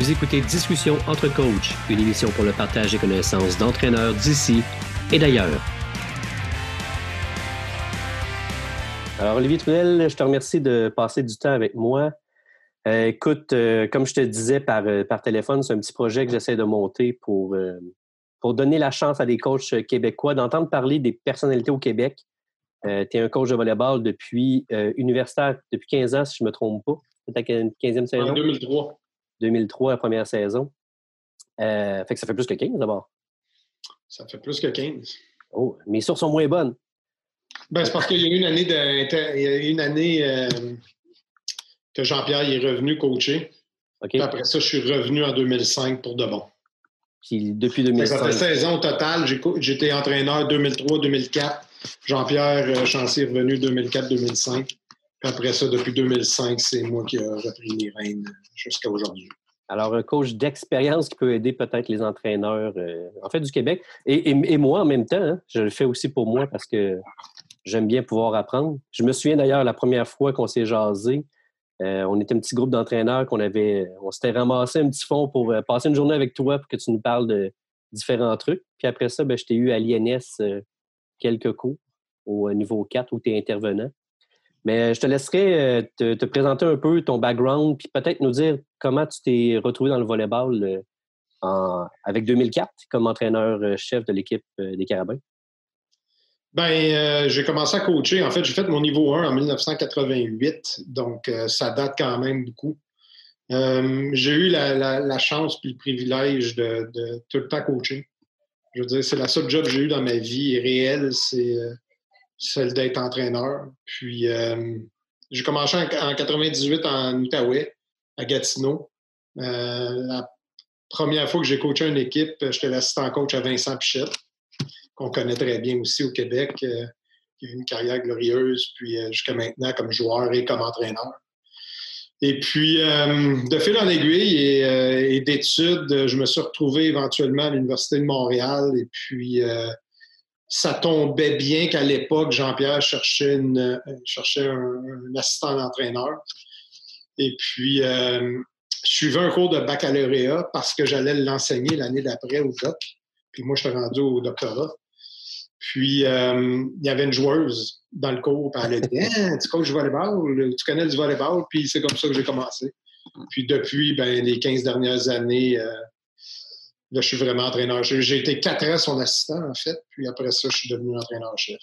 Vous écoutez Discussion entre coachs, une émission pour le partage des connaissances d'entraîneurs d'ici et d'ailleurs. Alors, Olivier Trudel, je te remercie de passer du temps avec moi. Euh, écoute, euh, comme je te disais par, euh, par téléphone, c'est un petit projet que j'essaie de monter pour, pour donner la chance à des coachs québécois d'entendre parler des personnalités au Québec. tu es un coach de volleyball depuis universitaire depuis 15 ans, si je ne me trompe pas. C'est ta 15e saison? En 2003. 2003, la première saison. fait que ça fait plus que 15 d'abord. Ça fait plus que 15. Oh, mes sources sont moins bonnes. Ben, c'est parce qu'il y a eu une année, de, une année euh, que Jean-Pierre est revenu coacher. après ça, je suis revenu en 2005 pour de bon. Puis depuis 2005. Ça fait 16 ans au total. J'étais entraîneur 2003-2004. Jean-Pierre euh, Chancey est revenu 2004-2005. Après ça, depuis 2005, c'est moi qui ai repris les rênes jusqu'à aujourd'hui. Alors, un coach d'expérience qui peut aider peut-être les entraîneurs, euh, en fait, du Québec. Et, moi, en même temps, hein, je le fais aussi pour moi parce que j'aime bien pouvoir apprendre. Je me souviens d'ailleurs la première fois qu'on s'est jasé, euh, on était un petit groupe d'entraîneurs qu'on avait, on s'était ramassé un petit fond pour euh, passer une journée avec toi pour que tu nous parles de différents trucs. Puis après ça, ben, je t'ai eu à l'INS quelques cours au niveau 4 où tu es intervenant. Mais je te laisserai te, présenter un peu ton background, puis peut-être nous dire comment tu t'es retrouvé dans le volleyball avec 2004 comme entraîneur-chef de l'équipe des Carabins? Ben, euh, j'ai commencé à coacher. En fait, j'ai fait mon niveau 1 en 1988, donc euh, ça date quand même beaucoup. Euh, j'ai eu la, chance puis le privilège de, tout le temps coacher. Je veux dire, c'est la seule job que j'ai eu dans ma vie réelle, c'est celle d'être entraîneur. Puis, j'ai commencé en, 1998 en Outaouais, à Gatineau. la première fois que j'ai coaché une équipe, j'étais l'assistant coach à Vincent Pichette qu'on connaît très bien aussi au Québec, euh, qui a eu une carrière glorieuse, puis euh, jusqu'à maintenant comme joueur et comme entraîneur. Et puis, euh, de fil en aiguille et, d'études, je me suis retrouvé éventuellement à l'Université de Montréal. Et puis, ça tombait bien qu'à l'époque, Jean-Pierre cherchait, une, cherchait un, assistant d'entraîneur. Et puis, je suivais un cours de baccalauréat parce que j'allais l'enseigner l'année d'après au doc. Puis moi, je suis rendu au doctorat. Puis, euh, il y avait une joueuse dans le cours, puis elle a dit hein, Tu coaches du volleyball, tu connais du volleyball, puis c'est comme ça que j'ai commencé. Puis, depuis ben, les 15 dernières années, euh, là, je suis vraiment entraîneur. J'ai été quatre ans son assistant, en fait, puis après ça, je suis devenu entraîneur-chef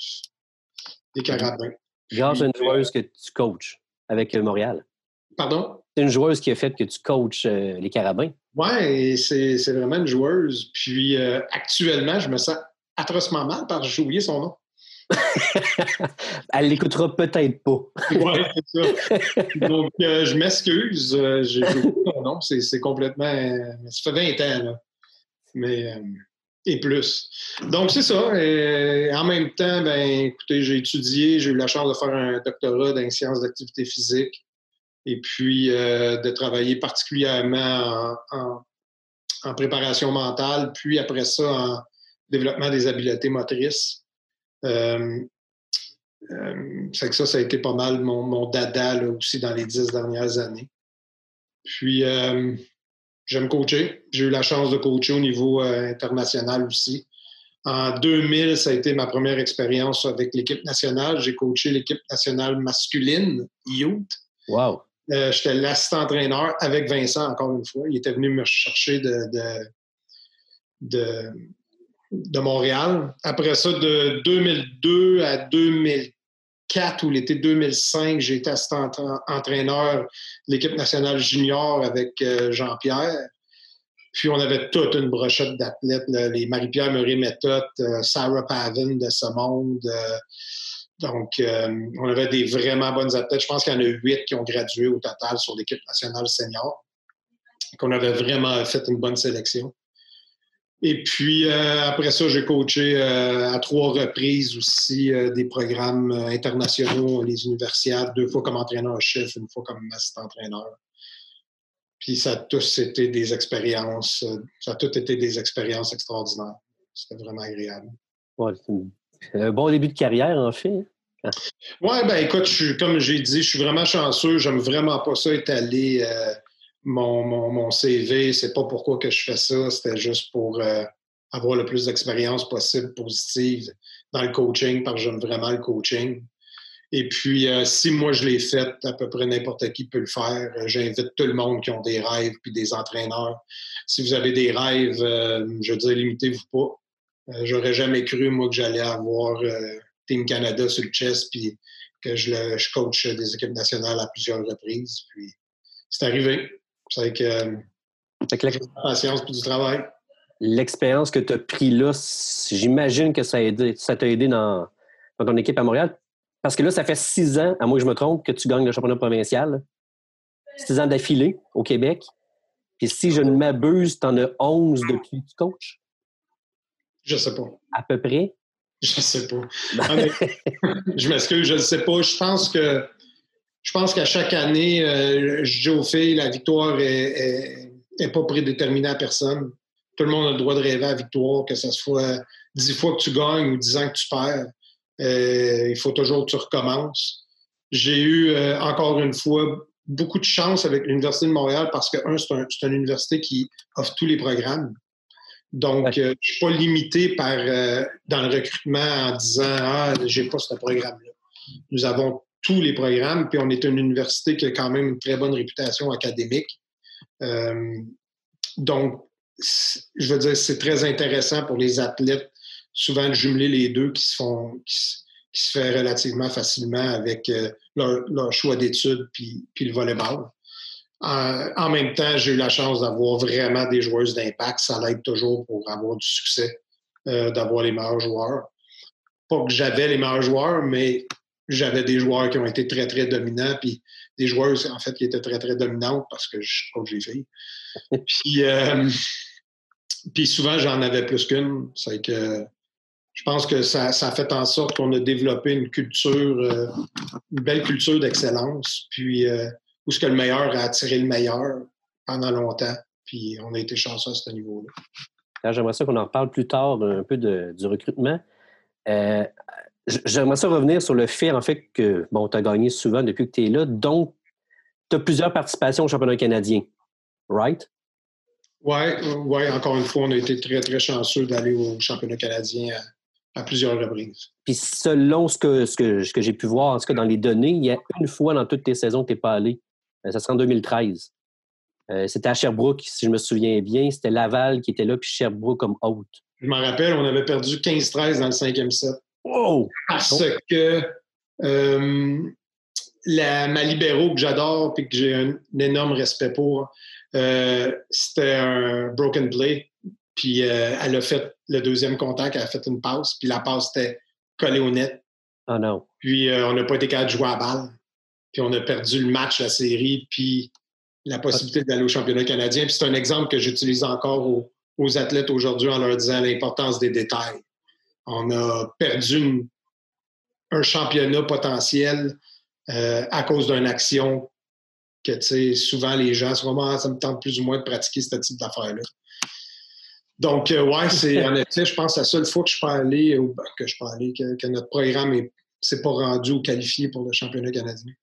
des Carabins. Genre, c'est une joueuse que tu coaches avec euh, Montréal. Pardon? C'est une joueuse qui a fait que tu coaches les Carabins. Oui, c'est vraiment une joueuse. Puis, actuellement, je me sens atrocement mal parce que j'ai oublié son nom. Elle l'écoutera peut-être pas. oui, c'est ça. Donc, euh, je m'excuse. Euh, j'ai oublié son nom. C'est complètement. Ça fait 20 ans, là. Mais. Euh, et plus. Donc, c'est ça. En même temps, ben, écoutez, j'ai étudié, j'ai eu la chance de faire un doctorat dans les sciences d'activité physique et puis de travailler particulièrement en, préparation mentale, puis après ça en, développement des habiletés motrices. Euh, euh, que ça, ça a été pas mal mon, dada aussi dans les dix dernières années. Puis, euh, j'aime coacher. J'ai eu la chance de coacher au niveau international aussi. En 2000, ça a été ma première expérience avec l'équipe nationale. J'ai coaché l'équipe nationale masculine, Youth. Wow! J'étais l'assistant-entraîneur avec Vincent, encore une fois. Il était venu me chercher de, de de Montréal. Après ça, de 2002 à 2004 ou l'été 2005, j'ai été assistant entraîneur de l'équipe nationale junior avec euh, Jean-Pierre. Puis on avait toute une brochette d'athlètes, les Marie-Pierre Murray-Méthode, euh, Sarah Pavin de ce monde. Euh, donc, on avait des vraiment bonnes athlètes. Je pense qu'il y en a huit qui ont gradué au total sur l'équipe nationale senior. Qu'on avait vraiment fait une bonne sélection. Et puis, euh, après ça, j'ai coaché euh, à trois reprises aussi euh, des programmes internationaux, les universiades, deux fois comme entraîneur-chef, une fois comme assistant-entraîneur. Puis ça a tous été des expériences, ça a tout été des expériences extraordinaires. C'était vraiment agréable. Ouais, c'est un bon début de carrière, en fait. Hein? Oui, ben écoute, je comme j'ai dit, je suis vraiment chanceux. J'aime vraiment pas ça étaler mon, mon, mon CV, c'est pas pourquoi que je fais ça, c'était juste pour euh, avoir le plus d'expérience possible positive dans le coaching, parce que j'aime vraiment le coaching. Et puis, euh, si moi je l'ai fait, à peu près n'importe qui peut le faire. J'invite tout le monde qui ont des rêves puis des entraîneurs. Si vous avez des rêves, euh, je veux dire, limitez-vous pas. J'aurais jamais cru, moi, que j'allais avoir Team Canada sur le chest puis que je, le, je coach des équipes nationales à plusieurs reprises. Puis, c'est arrivé. C'est que, euh, la patience et du travail. L'expérience que tu as pris là, j'imagine que ça t'a aidé, ça aidé dans, ton équipe à Montréal. Parce que là, ça fait six ans, à moins que je me trompe, que tu gagnes le championnat provincial. Six ans d'affilée au Québec. Puis si je ne m'abuse, tu en as onze depuis que tu coaches? Je sais pas. À peu près? Je sais pas. je m'excuse, je ne sais pas. Je pense que je pense qu'à chaque année, euh, je dis aux filles, la victoire est, pas prédéterminée à personne. Tout le monde a le droit de rêver à la victoire, que ce soit dix fois que tu gagnes ou dix ans que tu perds. Euh, il faut toujours que tu recommences. J'ai eu, euh, encore une fois, beaucoup de chance avec l'Université de Montréal parce que, un, c'est une université qui offre tous les programmes. Donc, je ne suis pas limité par, dans le recrutement en disant Ah, j'ai pas ce programme-là. Nous avons tous les programmes, puis on est une université qui a quand même une très bonne réputation académique. Euh, donc, je veux dire, c'est très intéressant pour les athlètes, souvent de jumeler les deux qui se font, qui, se fait relativement facilement avec euh, leur, choix d'études puis, le volleyball. en même temps, j'ai eu la chance d'avoir vraiment des joueuses d'impact. Ça l'aide toujours pour avoir du succès, euh, d'avoir les meilleurs joueurs. Pas que j'avais les meilleurs joueurs, mais j'avais des joueurs qui ont été très, très dominants, puis des joueuses, en fait, qui étaient très, très dominantes parce que je crois que j'ai fait. puis, euh, puis souvent, j'en avais plus qu'une. C'est que je pense que ça, ça, a fait en sorte qu'on a développé une culture, euh, une belle culture d'excellence, puis euh, où ce que le meilleur a attiré le meilleur pendant longtemps. Puis on a été chanceux à ce niveau-là. J'aimerais ça qu'on en parle plus tard un peu du recrutement. J'aimerais ça revenir sur le fait, en fait, que, bon, tu as gagné souvent depuis que tu es là, donc tu as plusieurs participations au championnat canadien, right? Oui, ouais, encore une fois, on a été très, très chanceux d'aller au championnat canadien à, plusieurs reprises. Puis selon ce que, ce que, ce que j'ai pu voir, en tout cas dans les données, il y a une fois dans toutes tes saisons que tu n'es pas allé. Euh, ça sera en 2013. Euh, c'était à Sherbrooke, si je me souviens bien. C'était Laval qui était là, puis Sherbrooke comme hôte. Je m'en rappelle, on avait perdu 15-13 dans le cinquième set. Parce que euh, la, ma libéraux que j'adore et que j'ai un, énorme respect pour, euh, c'était un broken play. Puis euh, elle a fait le deuxième contact, elle a fait une passe, puis la passe était collée au net. Oh non. Puis on n'a pas été capable de jouer à balle. Puis on a perdu le match, la série, puis la possibilité d'aller au championnat canadien. Puis c'est un exemple que j'utilise encore aux athlètes aujourd'hui en leur disant l'importance des détails. On a perdu un championnat potentiel euh, à cause d'une action que, tu sais, souvent les gens, souvent, ça me tente plus ou moins de pratiquer ce type d'affaires-là. Donc, euh, ouais, c'est en effet, je pense, la seule fois que je peux aller, ou ben, que je peux aller, que, notre programme ne s'est pas rendu ou qualifié pour le championnat canadien.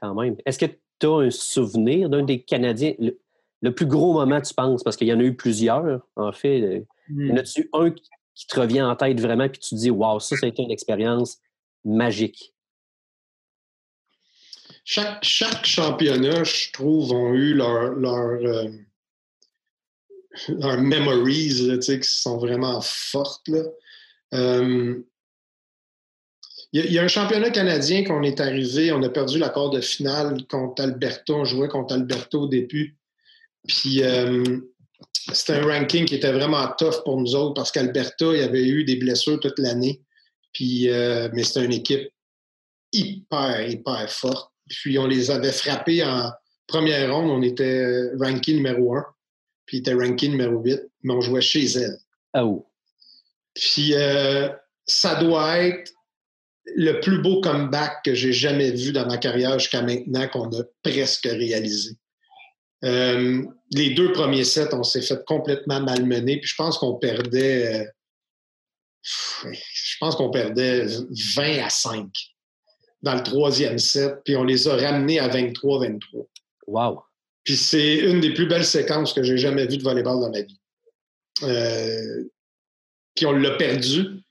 Quand même. Est-ce que tu as un souvenir d'un des Canadiens, le, plus gros moment, tu penses, parce qu'il y en a eu plusieurs, en fait. Hmm. Y en a-tu un qui te revient en tête vraiment, puis tu te dis, waouh, ça, ça a été une expérience magique? Chaque, chaque championnat, je trouve, ont eu leur, leur, euh, memories qui sont vraiment fortes. Euh, il y, a un championnat canadien qu'on est arrivé, on a perdu l'accord de finale contre Alberta, on jouait contre Alberta au début. Puis euh, c'était un ranking qui était vraiment tough pour nous autres parce qu'Alberta, il y avait eu des blessures toute l'année. Puis, euh, mais c'était une équipe hyper, hyper forte. Puis on les avait frappés en première ronde. On était ranking numéro 1. Puis il était ranking numéro 8. Mais on jouait chez elle. Ah oh. Puis euh, ça doit être le plus beau comeback que j'ai jamais vu dans ma carrière jusqu'à maintenant qu'on a presque réalisé. Euh, les deux premiers sets, on s'est fait complètement malmener. Puis je pense qu'on perdait. Euh, je pense qu'on perdait 20 à 5 dans le troisième set. Puis on les a ramenés à 23-23. Wow! Puis c'est une des plus belles séquences que j'ai jamais vues de volleyball dans ma vie. Euh, puis on l'a perdu.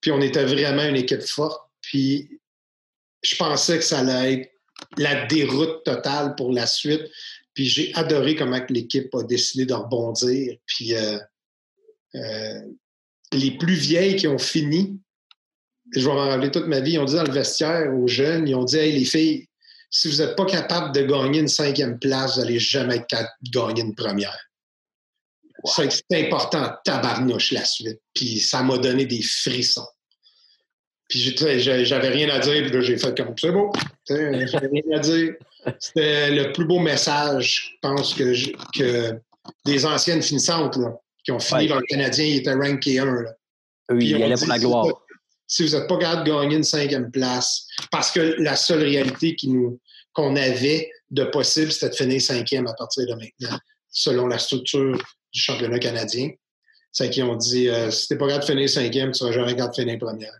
Puis on était vraiment une équipe forte. Puis je pensais que ça allait être la déroute totale pour la suite. Puis j'ai adoré comment l'équipe a décidé de rebondir. Puis euh, euh, les plus vieilles qui ont fini, je vais m'en rappeler toute ma vie, ils ont dit dans le vestiaire aux jeunes, ils ont dit Hey, les filles, si vous n'êtes pas capable de gagner une cinquième place, vous n'allez jamais être capable de gagner une première. C'est important, tabarnouche, la suite. Puis ça m'a donné des frissons. Puis j'avais rien à dire, puis là, j'ai fait comme c'est beau. J'avais rien à dire. C'était le plus beau message, je pense, que, que des anciennes finissantes là, qui ont fini dans le Canadien, ils étaient ranké 1. Là. Oui, il allait pour la gloire. Si vous n'êtes pas capable de gagner une cinquième place, parce que la seule réalité qu'on avait de possible, c'était de finir cinquième à partir de maintenant, selon la structure du championnat canadien. C'est qu'ils ont dit euh, si tu n'es pas capable de finir cinquième, tu seras jamais capable de finir première.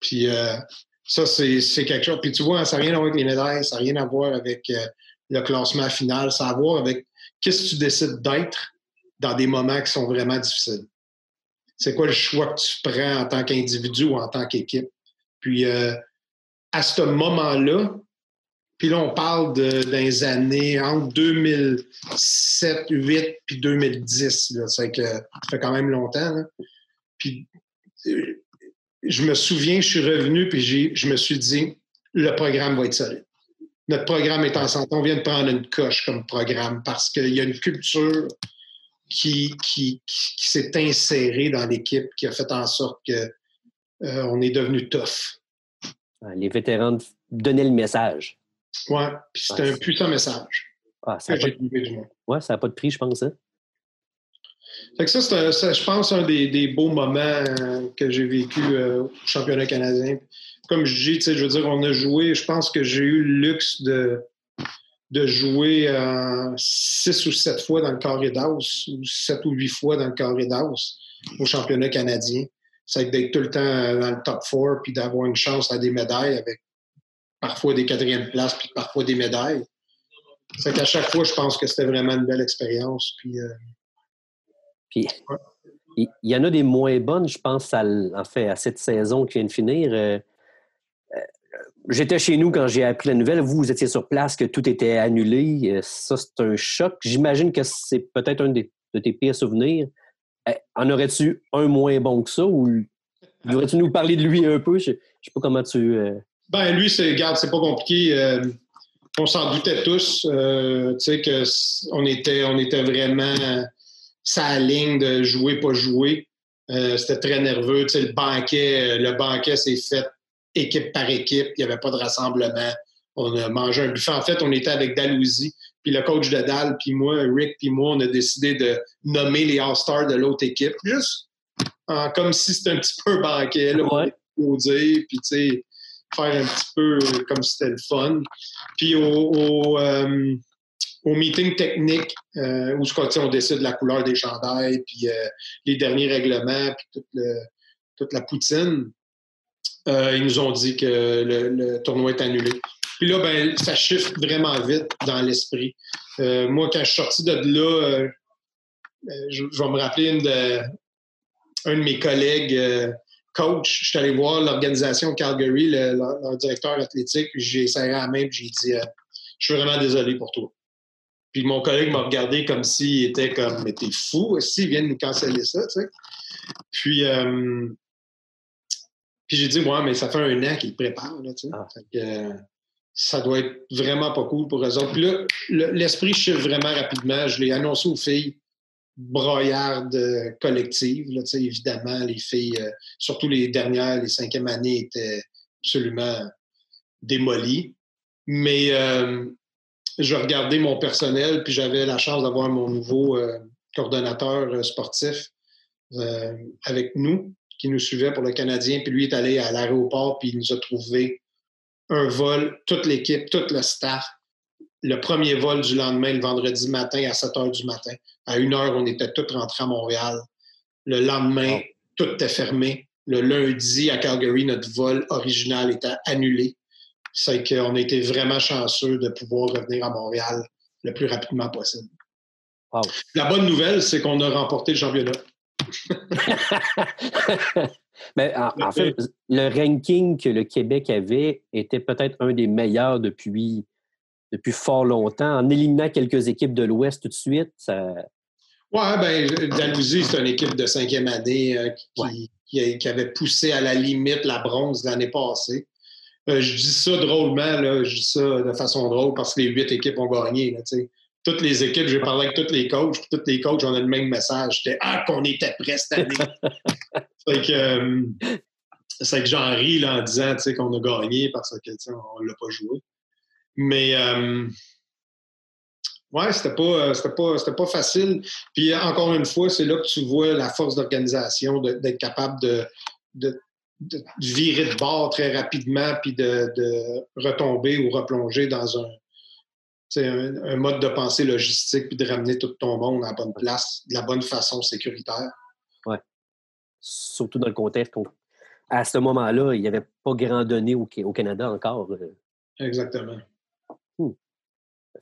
Puis euh, ça, c'est quelque chose. Puis tu vois, ça n'a rien à voir avec les médailles, ça n'a rien à voir avec euh, le classement final, ça a à voir avec qu'est-ce que tu décides d'être dans des moments qui sont vraiment difficiles. C'est quoi le choix que tu prends en tant qu'individu ou en tant qu'équipe? Puis euh, à ce moment-là, puis là, on parle de, des années entre 2007, 2008 puis 2010. C'est que ça fait quand même longtemps. Puis je me souviens, je suis revenu, puis je me suis dit, le programme va être solide. Notre programme est en santé. On vient de prendre une coche comme programme parce qu'il y a une culture qui, qui, s'est insérée dans l'équipe, qui a fait en sorte qu'on euh, est devenu tough. Les vétérans donnaient le message. Oui, puis c'était un puissant message. Ah, ça n'a pas, de... pas de prix, je pense. Hein? Fait que ça, c'est, je pense, un des, beaux moments euh, que j'ai vécu euh, au championnat canadien. Comme je dis, je veux dire, on a joué, je pense que j'ai eu le luxe de, de jouer euh, six ou sept fois dans le carré d'Aus, ou sept ou huit fois dans le carré d'Aus au championnat canadien. C'est d'être tout le temps dans le top four, puis d'avoir une chance à des médailles avec parfois des quatrièmes places, puis parfois des médailles. C'est qu'à chaque fois, je pense que c'était vraiment une belle expérience. Puis, puis, il y, en a des moins bonnes, je pense, à, en fait, à cette saison qui vient de finir. Euh, euh, j'étais chez nous quand j'ai appris la nouvelle. Vous, vous étiez sur place, que tout était annulé. Euh, ça, c'est un choc. J'imagine que c'est peut-être un de tes pires souvenirs. En aurais-tu un moins bon que ça ou devrais-tu nous parler de lui un peu? Je ne sais pas comment tu. Ben, lui, c'est, regarde, c'est pas compliqué. on s'en doutait tous. tu sais, qu'on était, on était vraiment sa ligne de jouer, pas jouer. Euh, c'était très nerveux. Tu sais, le banquet, euh, le banquet s'est fait équipe par équipe. Il n'y avait pas de rassemblement. On a mangé un buffet. En fait, on était avec Dalousie, puis le coach de Dal, puis moi, Rick, puis moi, on a décidé de nommer les All-Stars de l'autre équipe, juste comme si c'était un petit peu un banquet, là, ouais. dire, puis tu sais, faire un petit peu comme si c'était le fun. Puis au, euh, au meeting technique euh, où on décide la couleur des chandails, puis euh, les derniers règlements, puis toute, la poutine, euh, ils nous ont dit que le, tournoi est annulé. Puis là, ben, ça chiffre vraiment vite dans l'esprit. moi, quand je suis sorti de là, je, vais me rappeler une de, un de mes collègues coach. Je suis allé voir l'organisation Calgary, le, leur, directeur athlétique, j'ai serré la main et j'ai dit Je suis vraiment désolé pour toi. Puis mon collègue m'a regardé comme s'il était comme, mais t'es fou, s'ils viennent nous canceller ça, tu sais. Puis, euh, puis j'ai dit, ouais, mais ça fait un an qu'ils préparent, là, tu sais. Ah. Euh, ça doit être vraiment pas cool pour eux autres. Puis là, l'esprit chiffre vraiment rapidement. Je l'ai annoncé aux filles broyardes euh, collectives, là, tu sais, évidemment, les filles, surtout les dernières, les cinquièmes années, étaient absolument démolies. Mais je regardais mon personnel, puis j'avais la chance d'avoir mon nouveau euh, coordonnateur euh, sportif euh, avec nous, qui nous suivait pour le Canadien. Puis lui est allé à l'aéroport, puis il nous a trouvé un vol, toute l'équipe, tout le staff. Le premier vol du lendemain, le vendredi matin, à 7 heures du matin. À 1 heure, on était tous rentrés à Montréal. Le lendemain, tout était fermé. Le lundi, à Calgary, notre vol original était annulé c'est qu'on a été vraiment chanceux de pouvoir revenir à Montréal le plus rapidement possible. La bonne nouvelle, c'est qu'on a remporté le championnat. Mais en, fait, le ranking que le Québec avait était peut-être un des meilleurs depuis, depuis fort longtemps. En éliminant quelques équipes de l'Ouest tout de suite, ça. Oui, ben, Dalhousie, c'est une équipe de cinquième année euh, qui, avait poussé à la limite la bronze l'année passée. Euh, je dis ça drôlement, là, je dis ça de façon drôle parce que les huit équipes ont gagné. Là, toutes les équipes, j'ai parlé avec tous les coachs, puis tous les coachs, on a le même message. C'était Ah, qu'on était prêts cette année. fait que, euh, c'est que j'en ris là, en disant qu'on a gagné parce que on ne l'a pas joué. Mais euh, ouais, c'était pas, euh, c'était pas, c'était pas facile. Puis encore une fois, c'est là que tu vois la force d'organisation, d'être capable de, de, virer de bord très rapidement, puis de, de retomber ou replonger dans un un, mode de pensée logistique puis de ramener tout ton monde à la bonne place, de la bonne façon sécuritaire. Oui. Surtout dans le contexte à ce moment-là, il n'y avait pas grand donné au, Canada encore. Euh. Exactement. Hmm.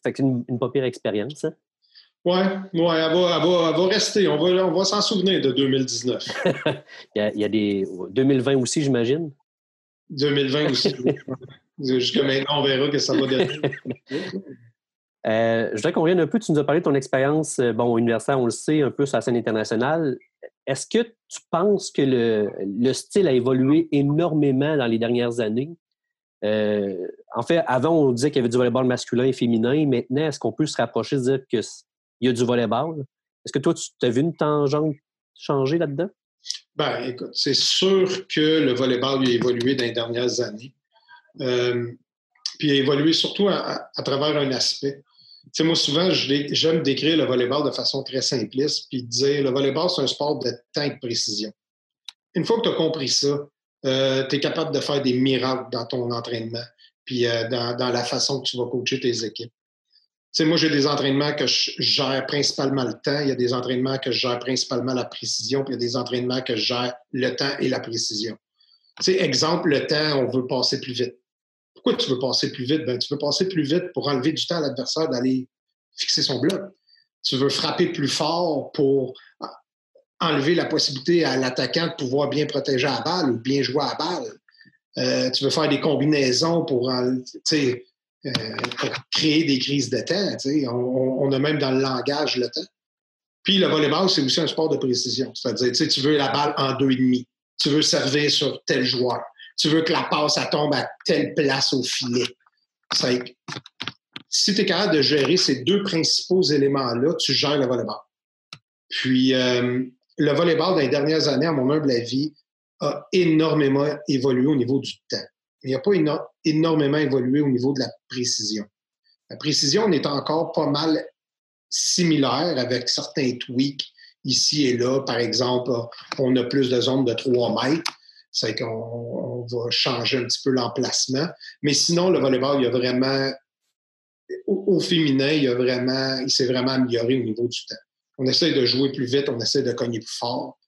Fait que c'est une, pas pire expérience. Hein? Oui, ouais, elle, va, rester. On va, on va s'en souvenir de 2019. il, y a, des. 2020 aussi, j'imagine? 2020 aussi. Jusqu'à maintenant, on verra que ça va donner. Euh, je voudrais qu'on revienne un peu. Tu nous as parlé de ton expérience euh, bon, universitaire, on le sait, un peu sur la scène internationale. Est-ce que tu penses que le, style a évolué énormément dans les dernières années? Euh, en fait, avant, on disait qu'il y avait du volleyball masculin et féminin. Maintenant, est-ce qu'on peut se rapprocher de dire qu'il y a du volleyball? Est-ce que toi, tu as vu une tangente changer là-dedans? Ben, écoute, c'est sûr que le volleyball a évolué dans les dernières années. puis il a évolué surtout à travers un aspect sais, moi, souvent, j'aime décrire le volleyball de façon très simpliste, puis dire le volleyball, c'est un sport de temps et de précision. Une fois que tu as compris ça, euh, tu es capable de faire des miracles dans ton entraînement, puis euh, dans, la façon que tu vas coacher tes équipes. Tu sais, moi, j'ai des entraînements que je gère principalement le temps, il y a des entraînements que je gère principalement la précision, puis il y a des entraînements que je gère le temps et la précision. Tu sais, exemple, le temps, on veut passer plus vite. Pourquoi tu veux passer plus vite? Ben, tu veux passer plus vite pour enlever du temps à l'adversaire d'aller fixer son bloc. Tu veux frapper plus fort pour enlever la possibilité à l'attaquant de pouvoir bien protéger la balle ou bien jouer à balle. Euh, tu veux faire des combinaisons pour, euh, créer des crises de temps. On, a même dans le langage le temps. Puis le volleyball, c'est aussi un sport de précision. C'est-à-dire, tu veux la balle en deux et demi. Tu veux servir sur tel joueur tu veux que la passe, tombe à telle place au filet. si tu es capable de gérer ces deux principaux éléments-là, tu gères le volleyball. Puis, euh, le volleyball, dans les dernières années, à mon humble avis, a énormément évolué au niveau du temps. Il n'a pas énormément évolué au niveau de la précision. La précision, on est encore pas mal similaire avec certains tweaks ici et là. Par exemple, on a plus de zones de 3 mètres c'est qu'on va changer un petit peu l'emplacement. Mais sinon, le volleyball, il a vraiment, au, féminin, il, a vraiment, il s'est vraiment amélioré au niveau du temps. On essaie de jouer plus vite, on essaie de cogner plus fort.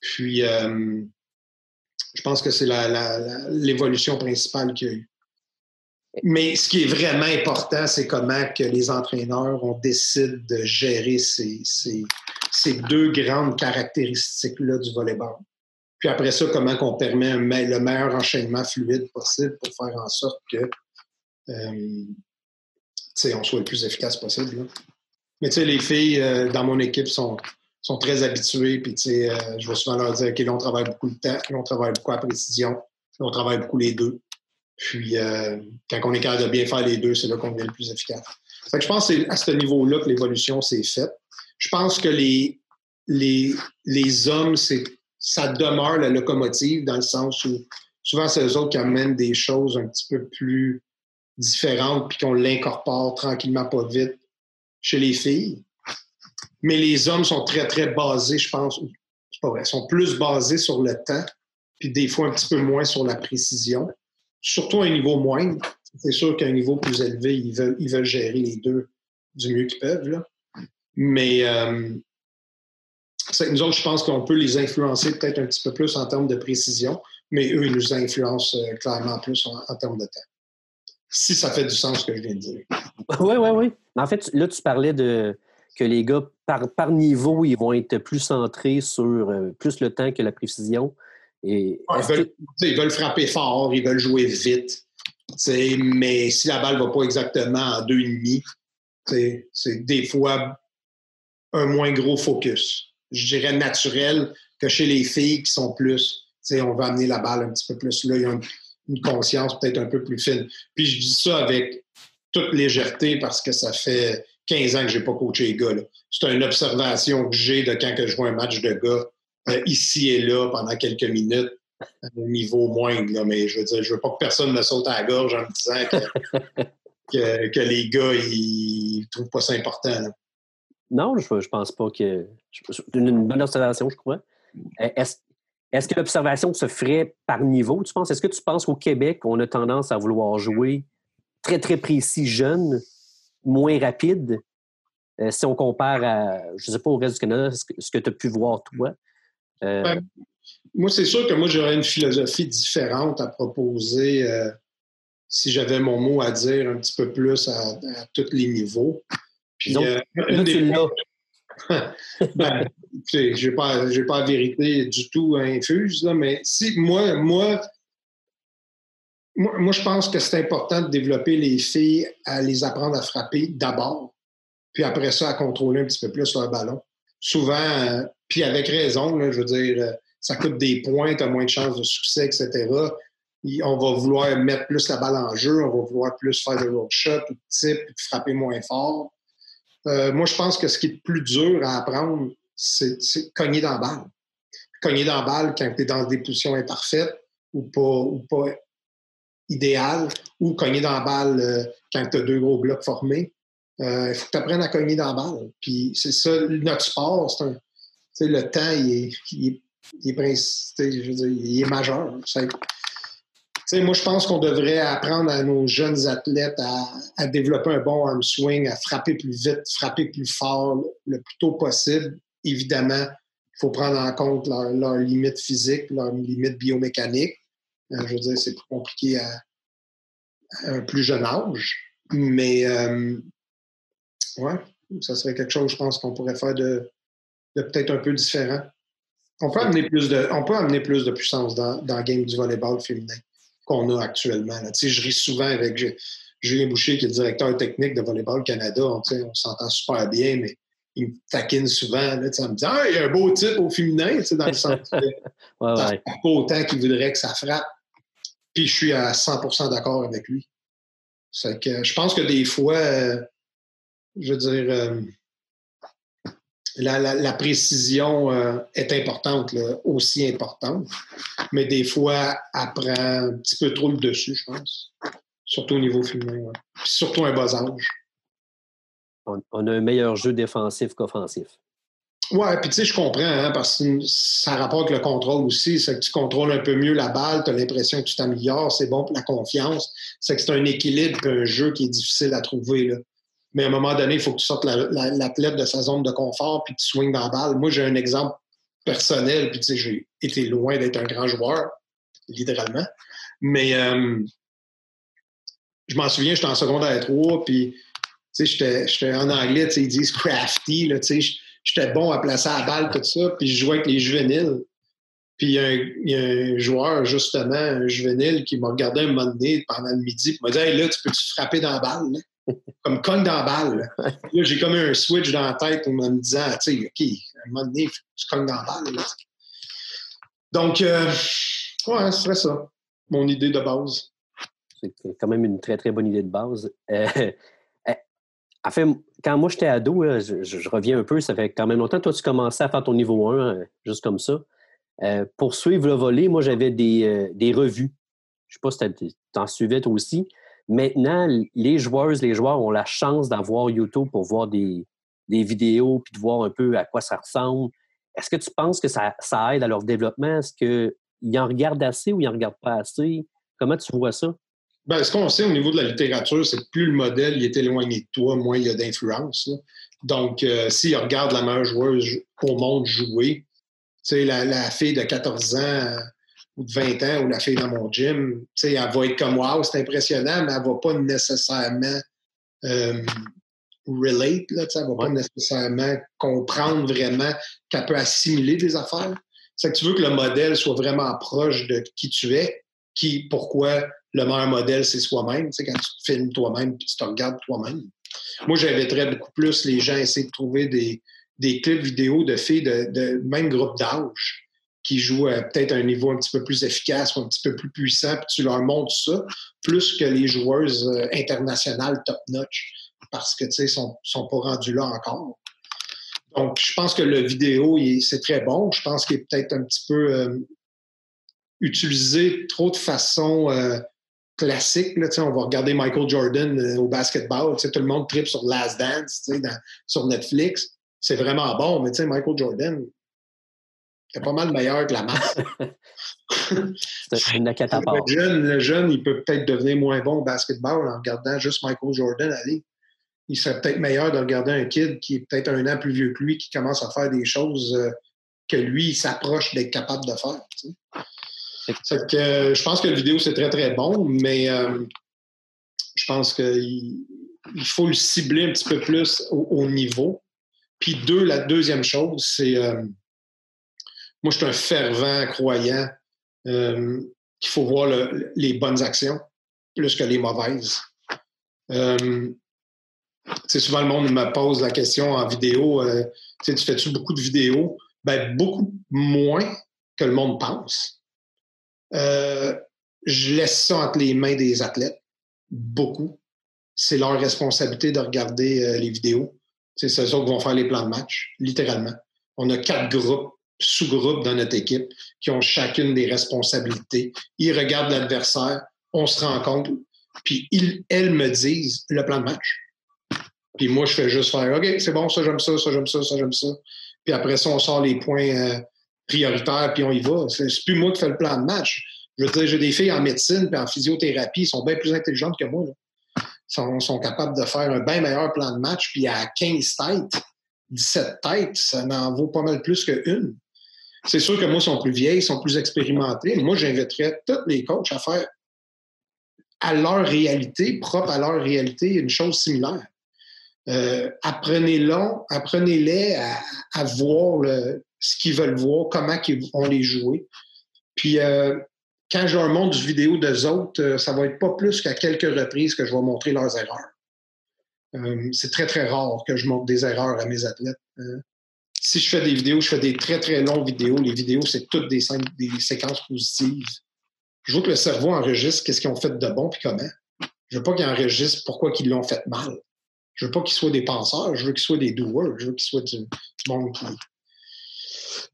Puis, euh, je pense que c'est l'évolution principale qu'il y a eu. Mais ce qui est vraiment important, c'est comment que les entraîneurs ont décidé de gérer ces, ces deux grandes caractéristiques-là du volleyball. Puis après ça, comment qu'on permet le meilleur enchaînement fluide possible pour faire en sorte que euh, on soit le plus efficace possible. Mais tu sais, les filles euh, dans mon équipe sont, sont très habituées. Puis tu sais, euh, je vais souvent leur dire, OK, là, on travaille beaucoup le temps, là, on travaille beaucoup la précision, on travaille beaucoup les deux. Puis quand on est capable de bien faire les deux, c'est là qu'on devient le plus efficace. Fait que je pense que c'est à ce niveau-là que l'évolution s'est faite. Je pense que les, les, les hommes, c'est ça demeure la locomotive dans le sens où souvent c'est eux autres qui amènent des choses un petit peu plus différentes puis qu'on l'incorpore tranquillement, pas vite chez les filles. Mais les hommes sont très, très basés, je pense, c'est pas vrai, sont plus basés sur le temps puis des fois un petit peu moins sur la précision, surtout à un niveau moindre. C'est sûr qu'à un niveau plus élevé, ils veulent, gérer les deux du mieux qu'ils peuvent. Là. Mais euh, nous autres, je pense qu'on peut les influencer peut-être un petit peu plus en termes de précision, mais eux, ils nous influencent euh, clairement plus en, termes de temps. si ça fait du sens ce que je viens de dire. Oui, oui, oui. En fait, là, tu parlais de que les gars, par, par niveau, ils vont être plus centrés sur euh, plus le temps que la précision. Et ils, veulent, frapper fort, ils veulent jouer vite. Mais si la balle ne va pas exactement en deux et demi, c'est des fois un moins gros focus. Je dirais naturel que chez les filles qui sont plus, on va amener la balle un petit peu plus là, il y a une, conscience peut-être un peu plus fine. Puis je dis ça avec toute légèreté parce que ça fait 15 ans que je n'ai pas coaché les gars. C'est une observation que j'ai de quand que je vois un match de gars euh, ici et là pendant quelques minutes à un niveau moindre. Mais je veux dire, je veux pas que personne me saute à la gorge en me disant que, que, les gars, ils trouvent pas ça important. Non, je, je pense pas que. C'est une bonne observation, je crois. Euh, est-ce est que l'observation se ferait par niveau, tu penses? Est-ce que tu penses qu'au Québec, on a tendance à vouloir jouer très, très précis, jeune, moins rapide? Euh, si on compare à, je ne sais pas, au reste du Canada, ce que, tu as pu voir, toi? Euh, ben, moi, c'est sûr que moi, j'aurais une philosophie différente à proposer si j'avais mon mot à dire un petit peu plus à, tous les niveaux. Puis, une des ben, je n'ai pas, pas la vérité du tout infuse, là, mais si moi, moi, moi, je pense que c'est important de développer les filles à les apprendre à frapper d'abord, puis après ça, à contrôler un petit peu plus leur ballon. Souvent, euh, puis avec raison, je veux dire, euh, ça coûte des points, tu as moins de chances de succès, etc. on va vouloir mettre plus la balle en jeu, on va vouloir plus faire des road shots, tout type, frapper moins fort. Euh, moi, je pense que ce qui est plus dur à apprendre, c'est cogner dans la balle. Cogner dans la balle quand tu es dans des positions imparfaites ou pas, ou pas idéales, ou cogner dans la balle euh, quand tu as deux gros blocs formés. Euh, il faut que tu apprennes à cogner dans la balle. Puis c'est ça, notre sport, c'est un. le temps, il est, il est majeur moi, je pense qu'on devrait apprendre à nos jeunes athlètes à, développer un bon arm swing, à frapper plus vite, frapper plus fort le plus tôt possible. Évidemment, il faut prendre en compte leurs limites physiques, leurs limites biomécaniques. Euh, je veux dire, c'est plus compliqué à, un plus jeune âge. Mais, euh, ouais, ça serait quelque chose, je pense, qu'on pourrait faire de, peut-être un peu différent. On peut amener plus de, on peut amener plus de puissance dans, dans le game du volleyball féminin qu'on a actuellement. Je ris souvent avec Julien Boucher, qui est le directeur technique de Volleyball Canada. On, s'entend super bien, mais il me taquine souvent là, en me disant ah, il y a un beau type au féminin, dans le sens que ouais, pas autant qu'il voudrait que ça frappe. Puis je suis à 100% d'accord avec lui. C'est que je pense que des fois, euh, je veux dire, euh, la, précision euh, est importante, aussi importante, mais des fois, elle prend un petit peu trop le dessus, je pense. Surtout au niveau féminin. surtout un bas âge. On, a un meilleur jeu défensif qu'offensif. Oui, puis tu sais, je comprends, hein, parce que ça rapporte le contrôle aussi. C'est que tu contrôles un peu mieux la balle, tu as l'impression que tu t'améliores, c'est bon pour la confiance. C'est que c'est un équilibre, un jeu qui est difficile à trouver. Là mais à un moment donné, il faut que tu sortes l'athlète de sa zone de confort puis tu swings dans la balle. Moi, j'ai un exemple personnel, puis tu sais, j'ai été loin d'être un grand joueur, littéralement. Mais euh, je m'en souviens, j'étais en secondaire 3, puis tu sais, j'étais en anglais, tu sais, ils disent crafty, tu sais, j'étais bon à placer la balle, tout ça, puis je jouais avec les juvéniles. Puis il y, a un joueur, justement, un juvénile, qui m'a regardé un moment donné pendant le midi, puis m'a dit Hey, là, tu peux-tu frapper dans la balle? Là? comme cogne dans la balle. Là, j'ai comme un switch dans la tête en me disant, tu sais, OK, à un moment donné, tu cognes dans la balle. Donc, euh, ouais, ce serait ça, mon idée de base. C'est quand même une très, très bonne idée de base. Euh, en fait, quand moi j'étais ado, je, reviens un peu, ça fait quand même longtemps. Toi, tu commençais à faire ton niveau 1, juste comme ça. pour suivre le volet, moi, j'avais des, des, revues. Je ne sais pas si tu en suivais toi aussi. Maintenant, les joueuses, les joueurs ont la chance d'avoir YouTube pour voir des, vidéos puis de voir un peu à quoi ça ressemble. Est-ce que tu penses que ça, aide à leur développement? Est-ce qu'ils en regardent assez ou ils n'en regardent pas assez? Comment tu vois ça? Bien, ce qu'on sait au niveau de la littérature, c'est que plus le modèle est éloigné de toi, moins il y a d'influence. Donc, euh, s'ils regardent la meilleure joueuse au monde jouer, tu sais, la, fille de 14 ans ou de 20 ans, ou la fille dans mon gym, elle va être comme Wow, c'est impressionnant, mais elle ne va pas nécessairement euh, relate, là, elle ne va pas nécessairement comprendre vraiment qu'elle peut assimiler des affaires. C'est que tu veux que le modèle soit vraiment proche de qui tu es, qui, pourquoi le meilleur modèle, c'est soi-même. Tu sais, quand tu filmes toi-même et tu te regardes toi-même. Moi, j'inviterais beaucoup plus les gens à essayer de trouver des, des clips vidéo de filles de, même groupe d'âge qui jouent à peut-être un niveau un petit peu plus efficace ou un petit peu plus puissant, puis tu leur montres ça, plus que les joueuses euh, internationales top-notch, parce que, tu sais, sont, sont pas rendus là encore. Donc, je pense que le vidéo, c'est très bon. Je pense qu'il est peut-être un petit peu euh, utilisé trop de façon euh, classique. Là, on va regarder Michael Jordan au basketball. Tout le monde tripe sur Last Dance sur Netflix c'est vraiment bon, mais Michael Jordan, c'est pas mal meilleur que la masse. c'est une le jeune, le jeune, il peut peut-être devenir moins bon au basketball en regardant juste Michael Jordan aller. Il serait peut-être meilleur de regarder un kid qui est peut-être un an plus vieux que lui, qui commence à faire des choses euh, que lui, il s'approche d'être capable de faire. Que, euh, je pense que la vidéo, c'est très, très bon, mais euh, je pense qu'il faut le cibler un petit peu plus au niveau. Puis deux, la deuxième chose, c'est euh, moi, je suis un fervent croyant qu'il faut voir les bonnes actions plus que les mauvaises. Souvent le monde me pose la question en vidéo, tu fais-tu beaucoup de vidéos? Ben, beaucoup moins que le monde pense. Je laisse ça entre les mains des athlètes, beaucoup. C'est leur responsabilité de regarder les vidéos. C'est eux autres qui vont faire les plans de match, littéralement. On a quatre groupes, sous-groupes dans notre équipe qui ont chacune des responsabilités. Ils regardent l'adversaire, on se rencontre, puis ils, elles me disent le plan de match. Puis moi, je fais juste faire OK, c'est bon, ça j'aime ça, ça j'aime ça, ça j'aime ça. Puis après ça, on sort les points euh, prioritaires, puis on y va. C'est plus moi qui fais le plan de match. Je veux dire, j'ai des filles en médecine puis en physiothérapie, ils sont bien plus intelligentes que moi. Là sont, capables de faire un bien meilleur plan de match, puis à 15 têtes, 17 têtes, ça n'en vaut pas mal plus qu'une. C'est sûr que moi, ils sont plus vieilles, ils sont plus expérimentés. Moi, j'inviterais tous les coachs à faire à leur réalité, propre à leur réalité, une chose similaire. Euh, apprenez-les apprenez à, à, voir ce qu'ils veulent voir, comment ils vont les jouer. Puis euh, quand je leur montre du vidéo d'eux autres, euh, ça va être pas plus qu'à quelques reprises que je vais montrer leurs erreurs. Euh, c'est très, très rare que je montre des erreurs à mes athlètes. Euh, si je fais des vidéos, je fais des très, très longues vidéos. Les vidéos, c'est toutes des, séquences positives. Je veux que le cerveau enregistre qu'est-ce qu'ils ont fait de bon puis comment. Je veux pas qu'ils enregistrent pourquoi ils l'ont fait mal. Je veux pas qu'ils soient des penseurs, je veux qu'ils soient des doers, je veux qu'ils soient du, monde qui.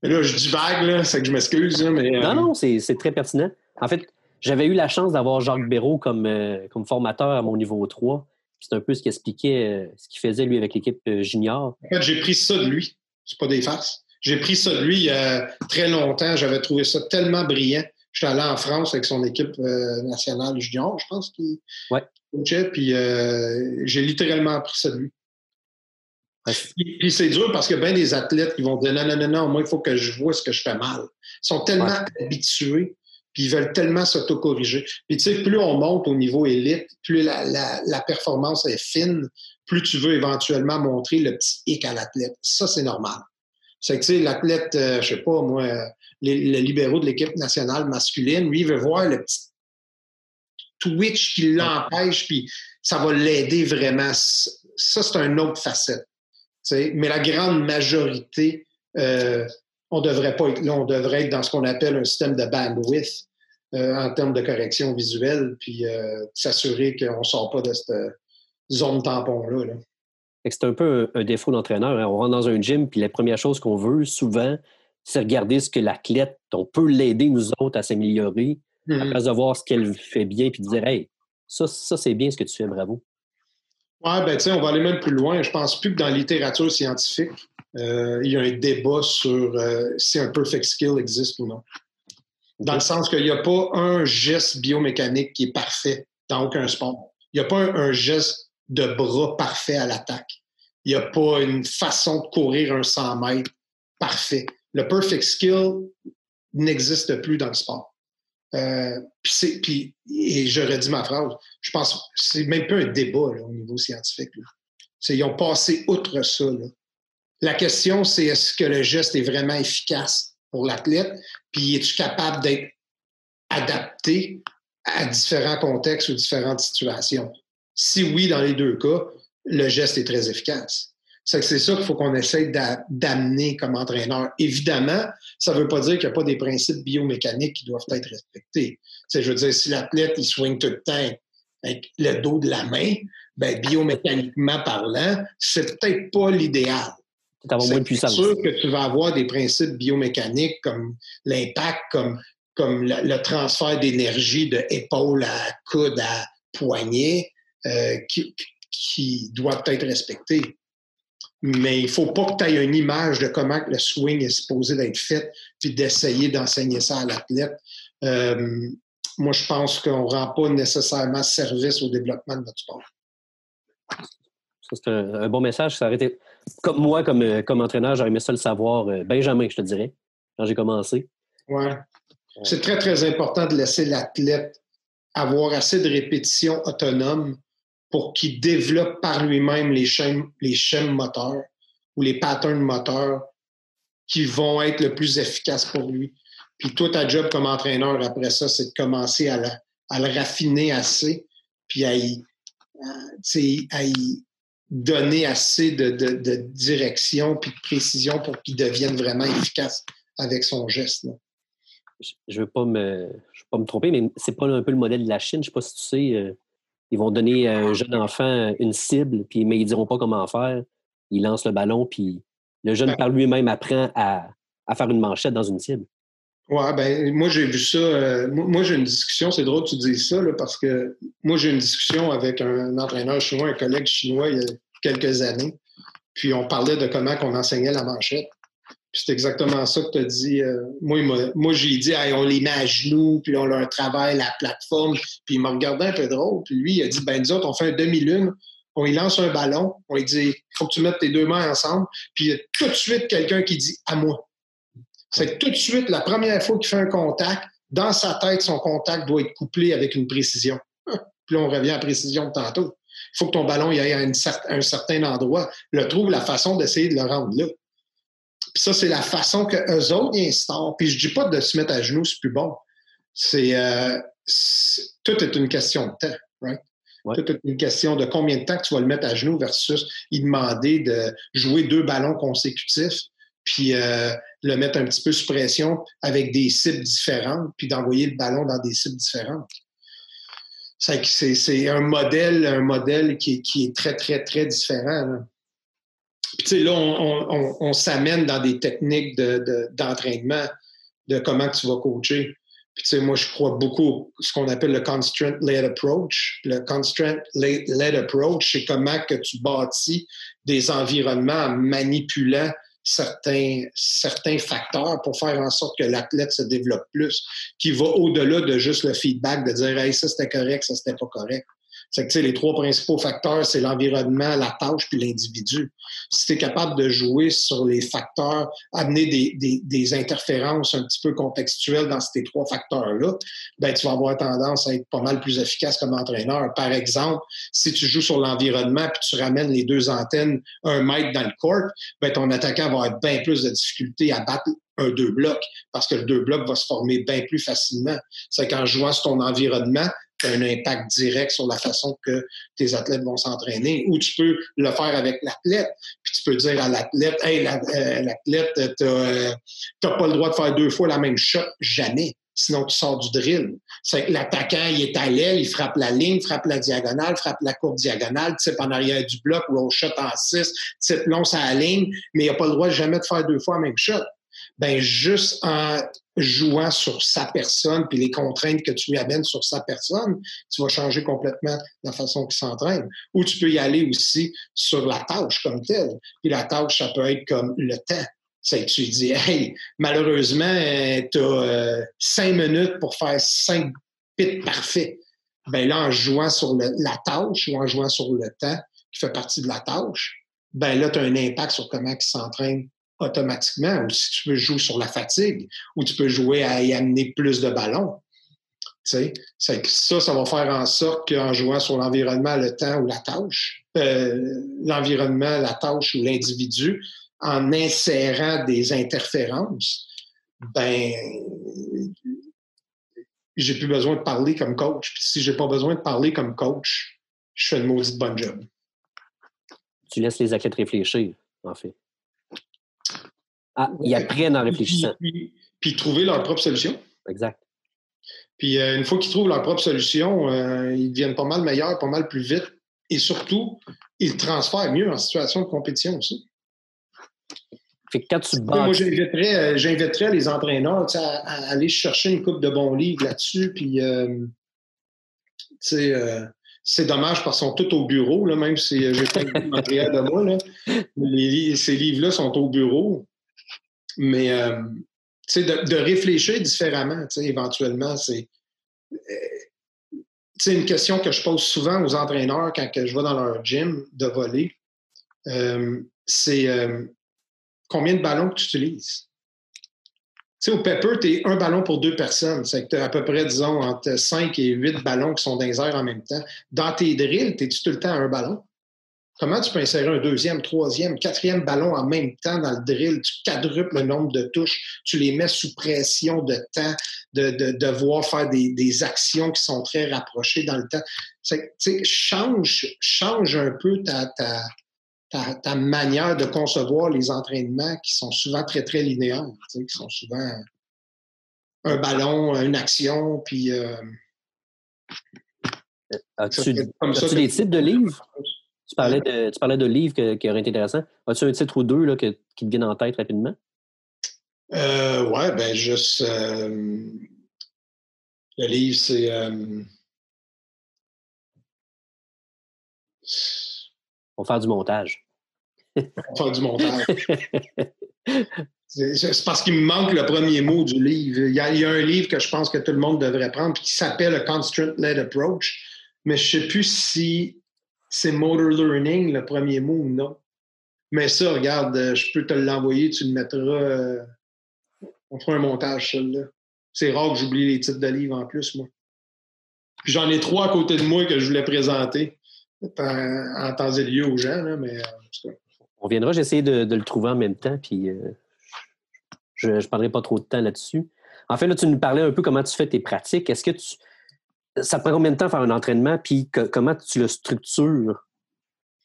Mais là, je dis vague, là, c'est que je m'excuse. Mais, Non, non, c'est très pertinent. En fait, j'avais eu la chance d'avoir Jacques Béraud comme, euh, comme formateur à mon niveau 3. C'est un peu ce qu'il expliquait, euh, ce qu'il faisait lui avec l'équipe euh, junior. En fait, j'ai pris ça de lui. C'est pas des farces. J'ai pris ça de lui il y a très longtemps. J'avais trouvé ça tellement brillant. J'étais allé en France avec son équipe nationale junior, je pense qu'il ouais. coachait, puis j'ai littéralement appris ça de lui. Puis c'est dur parce qu'il y a bien des athlètes qui vont dire non, non, non, non, moi, il faut que je vois ce que je fais mal. Ils sont tellement habitués puis ils veulent tellement s'auto-corriger. Puis tu sais, plus on monte au niveau élite, plus la, performance est fine, plus tu veux éventuellement montrer le petit hic à l'athlète. Ça, c'est normal. C'est que, tu sais, l'athlète, euh, je sais pas, moi, les, libéraux de l'équipe nationale masculine, lui, il veut voir le petit twitch qui l'empêche, puis ça va l'aider vraiment. Ça, c'est un autre facette. Mais la grande majorité euh, on devrait pas être là, on devrait être dans ce qu'on appelle un système de bandwidth euh, en termes de correction visuelle, puis euh, s'assurer qu'on ne sort pas de cette zone tampon-là. C'est un peu un, défaut d'entraîneur. Hein. On rentre dans un gym, puis la première chose qu'on veut souvent, c'est regarder ce que l'athlète, on peut l'aider, nous autres, à s'améliorer, à mm-hmm. place de voir ce qu'elle fait bien, puis de dire, hey, ça, ça c'est bien ce que tu fais, bravo. Oui, ben, on va aller même plus loin. Je pense plus que dans la littérature scientifique, euh, il y a un débat sur euh, si un perfect skill existe ou non. Dans le sens qu'il n'y a pas un geste biomécanique qui est parfait dans aucun sport. Il n'y a pas un, geste de bras parfait à l'attaque. Il n'y a pas une façon de courir un 100 mètres parfait. Le perfect skill n'existe plus dans le sport. Euh, et je redis ma phrase, je pense c'est même pas un débat au niveau scientifique. Ils ont passé outre ça. La question, c'est est-ce que le geste est vraiment efficace pour l'athlète, puis es-tu capable d'être adapté à différents contextes ou différentes situations? Si oui, dans les deux cas, le geste est très efficace. C'est ça qu'il faut qu'on essaye d'amener comme entraîneur. Évidemment, ça ne veut pas dire qu'il n'y a pas des principes biomécaniques qui doivent être respectés. je veux dire, si l'athlète, il swing tout le temps avec le dos de la main, ben, biomécaniquement parlant, c'est peut-être pas l'idéal. C'est sûr que tu vas avoir des principes biomécaniques comme l'impact, comme, comme le, transfert d'énergie de épaule à coude à poignet, euh, qui, qui doivent être respectés mais il ne faut pas que tu aies une image de comment le swing est supposé d'être fait, puis d'essayer d'enseigner ça à l'athlète. Euh, moi, je pense qu'on ne rend pas nécessairement service au développement de notre sport. c'est un, bon message. Ça Comme moi, comme, euh, comme entraîneur, j'aurais aimé ça le savoir. Euh, Benjamin, je te dirais, quand j'ai commencé. Oui. C'est très, très important de laisser l'athlète avoir assez de répétitions autonomes pour qu'il développe par lui-même les chaînes, moteurs ou les patterns moteurs qui vont être le plus efficaces pour lui. Puis toi, ta job comme entraîneur après ça, c'est de commencer à, le raffiner assez, puis à y, donner assez de, direction puis de précision pour qu'il devienne vraiment efficace avec son geste. Je ne veux pas me, tromper, mais c'est pas un peu le modèle de la Chine. Je ne sais pas si tu sais. Ils vont donner à un jeune enfant une cible, puis, mais ils ne diront pas comment faire. Ils lancent le ballon, puis le jeune par lui-même apprend à, faire une manchette dans une cible. Oui, ben moi j'ai vu ça. Euh, moi j'ai une discussion, c'est drôle que tu dises ça, parce que moi j'ai une discussion avec un entraîneur chinois, un collègue chinois il y a quelques années. Puis on parlait de comment on enseignait la manchette c'est exactement ça que tu as dit. Euh, moi, moi j'ai dit, on les met à genoux, puis on leur travaille la plateforme. Puis il m'a regardé un peu drôle. Puis lui, il a dit, ben nous autres, on fait un demi-lune, on lui lance un ballon, on lui dit, il faut que tu mettes tes deux mains ensemble. Puis il y a tout de suite quelqu'un qui dit, à moi. C'est tout de suite, la première fois qu'il fait un contact, dans sa tête, son contact doit être couplé avec une précision. Puis là, on revient à la précision de tantôt. Il faut que ton ballon y aille à, un certain endroit. Le trouve la façon d'essayer de le rendre là. Puis ça, c'est la façon que eux autres instaurent. Puis je dis pas de se mettre à genoux, c'est plus bon. C'est euh, tout est une question de temps, right? Tout est une question de combien de temps que tu vas le mettre à genoux versus y demander de jouer deux ballons consécutifs, puis euh, le mettre un petit peu sous pression avec des cibles différentes, puis d'envoyer le ballon dans des cibles différentes. C'est un modèle, un modèle qui, qui, est très, très, très différent. Là tu sais, là, on, s'amène dans des techniques d'entraînement, de, comment tu vas coacher. Puis, tu sais, moi, je crois beaucoup ce qu'on appelle le constraint-led approach. Le constraint-led approach, c'est comment que tu bâtis des environnements en manipulant certains, certains facteurs pour faire en sorte que l'athlète se développe plus, qui va au-delà de juste le feedback, de dire hey, ça c'était correct, ça c'était pas correct. C'est que les trois principaux facteurs, c'est l'environnement, la tâche puis l'individu. Si tu es capable de jouer sur les facteurs, amener des, des, interférences un petit peu contextuelles dans ces trois facteurs-là, ben, tu vas avoir tendance à être pas mal plus efficace comme entraîneur. Par exemple, si tu joues sur l'environnement puis tu ramènes les deux antennes un mètre dans le court, ben, ton attaquant va avoir bien plus de difficultés à battre un deux blocs parce que le deux blocs va se former bien plus facilement. C'est qu'en jouant sur ton environnement, un impact direct sur la façon que tes athlètes vont s'entraîner. Ou tu peux le faire avec l'athlète, puis tu peux dire à l'athlète, hey, euh, l'athlète, tu n'as pas le droit de faire deux fois la même shot, jamais. Sinon, tu sors du drill. L'attaquant, il est à l'aile, il frappe la ligne, frappe la diagonale, frappe la courbe diagonale, type en arrière du bloc, roll shot en 6, type long à la ligne, mais il n'a pas le droit jamais de faire deux fois la même shot ben juste en jouant sur sa personne puis les contraintes que tu lui amènes sur sa personne, tu vas changer complètement la façon qu'il s'entraîne. Ou tu peux y aller aussi sur la tâche comme telle. Puis la tâche, ça peut être comme le temps. C'est tu dis, hey, malheureusement, tu as euh, cinq minutes pour faire cinq pits parfaits. Ben là, en jouant sur la tâche ou en jouant sur le temps qui fait partie de la tâche, ben là, tu as un impact sur comment il s'entraîne automatiquement, ou si tu veux jouer sur la fatigue, ou tu peux jouer à y amener plus de ballons. Ça, ça va faire en sorte qu'en jouant sur l'environnement, le temps ou la tâche, euh, l'environnement, la tâche ou l'individu, en insérant des interférences, ben, j'ai plus besoin de parler comme coach. Puis si j'ai pas besoin de parler comme coach, je fais une maudite bonne job. Tu laisses les athlètes réfléchir, en fait. Ah, ils apprennent en réfléchissant. Puis, trouver leur propre solution. Exact. Puis euh, une fois qu'ils trouvent leur propre solution, euh, ils deviennent pas mal meilleurs, pas mal plus vite. Et surtout, ils transfèrent mieux en situation de compétition aussi. Fait que quand tu Moi, euh, j'inviterais, les entraîneurs à, aller chercher une coupe de bons livres là-dessus. Puis, c'est dommage parce qu'ils sont tous au bureau, là, même si j'ai pas matériel de moi. Là. ces livres-là sont au bureau. Mais de, de, réfléchir différemment, éventuellement, c'est c'est une question que je pose souvent aux entraîneurs quand je vais dans leur gym de voler. Euh, c'est euh, combien de ballons que tu utilises? au Pepper, tu es un ballon pour deux personnes. C'est tu as à peu près, disons, entre 5 et 8 ballons qui sont dans les airs en même temps. Dans tes drills, tu tu tout le temps à un ballon? Comment tu peux insérer un deuxième, troisième, quatrième ballon en même temps dans le drill? Tu quadruples le nombre de touches, tu les mets sous pression de temps, de, devoir faire des, actions qui sont très rapprochées dans le temps. change, change un peu ta, ta, manière de concevoir les entraînements qui sont souvent très, très linéaires, qui sont souvent un ballon, une action, puis. Euh, As-tu des titres de livres? Tu parlais de, tu parlais de livres qui auraient été intéressants. As-tu un titre ou deux là, qui te viennent en tête rapidement? Euh, ouais, ben juste. Euh, le livre, c'est. Euh, On va faire du montage. On va faire du montage. c'est parce qu'il me manque le premier mot du livre. Il y, a, il y, a, un livre que je pense que tout le monde devrait prendre qui s'appelle A Constraint-Led Approach, mais je ne sais plus si c'est motor learning le premier mot ou non. Mais ça, regarde, euh, je peux te l'envoyer, tu le mettras. Euh, on fera un montage, celle-là. C'est rare que j'oublie les titres de livres en plus, moi. J'en ai trois à côté de moi que je voulais présenter en, temps et lieu aux gens, là, mais euh, On viendra, j'essaie de, de, le trouver en même temps, puis je ne parlerai pas trop de temps là-dessus. En fait, là, tu nous parlais un peu comment tu fais tes pratiques. Est-ce que tu, ça prend combien de temps faire un entraînement, puis comment tu le structures,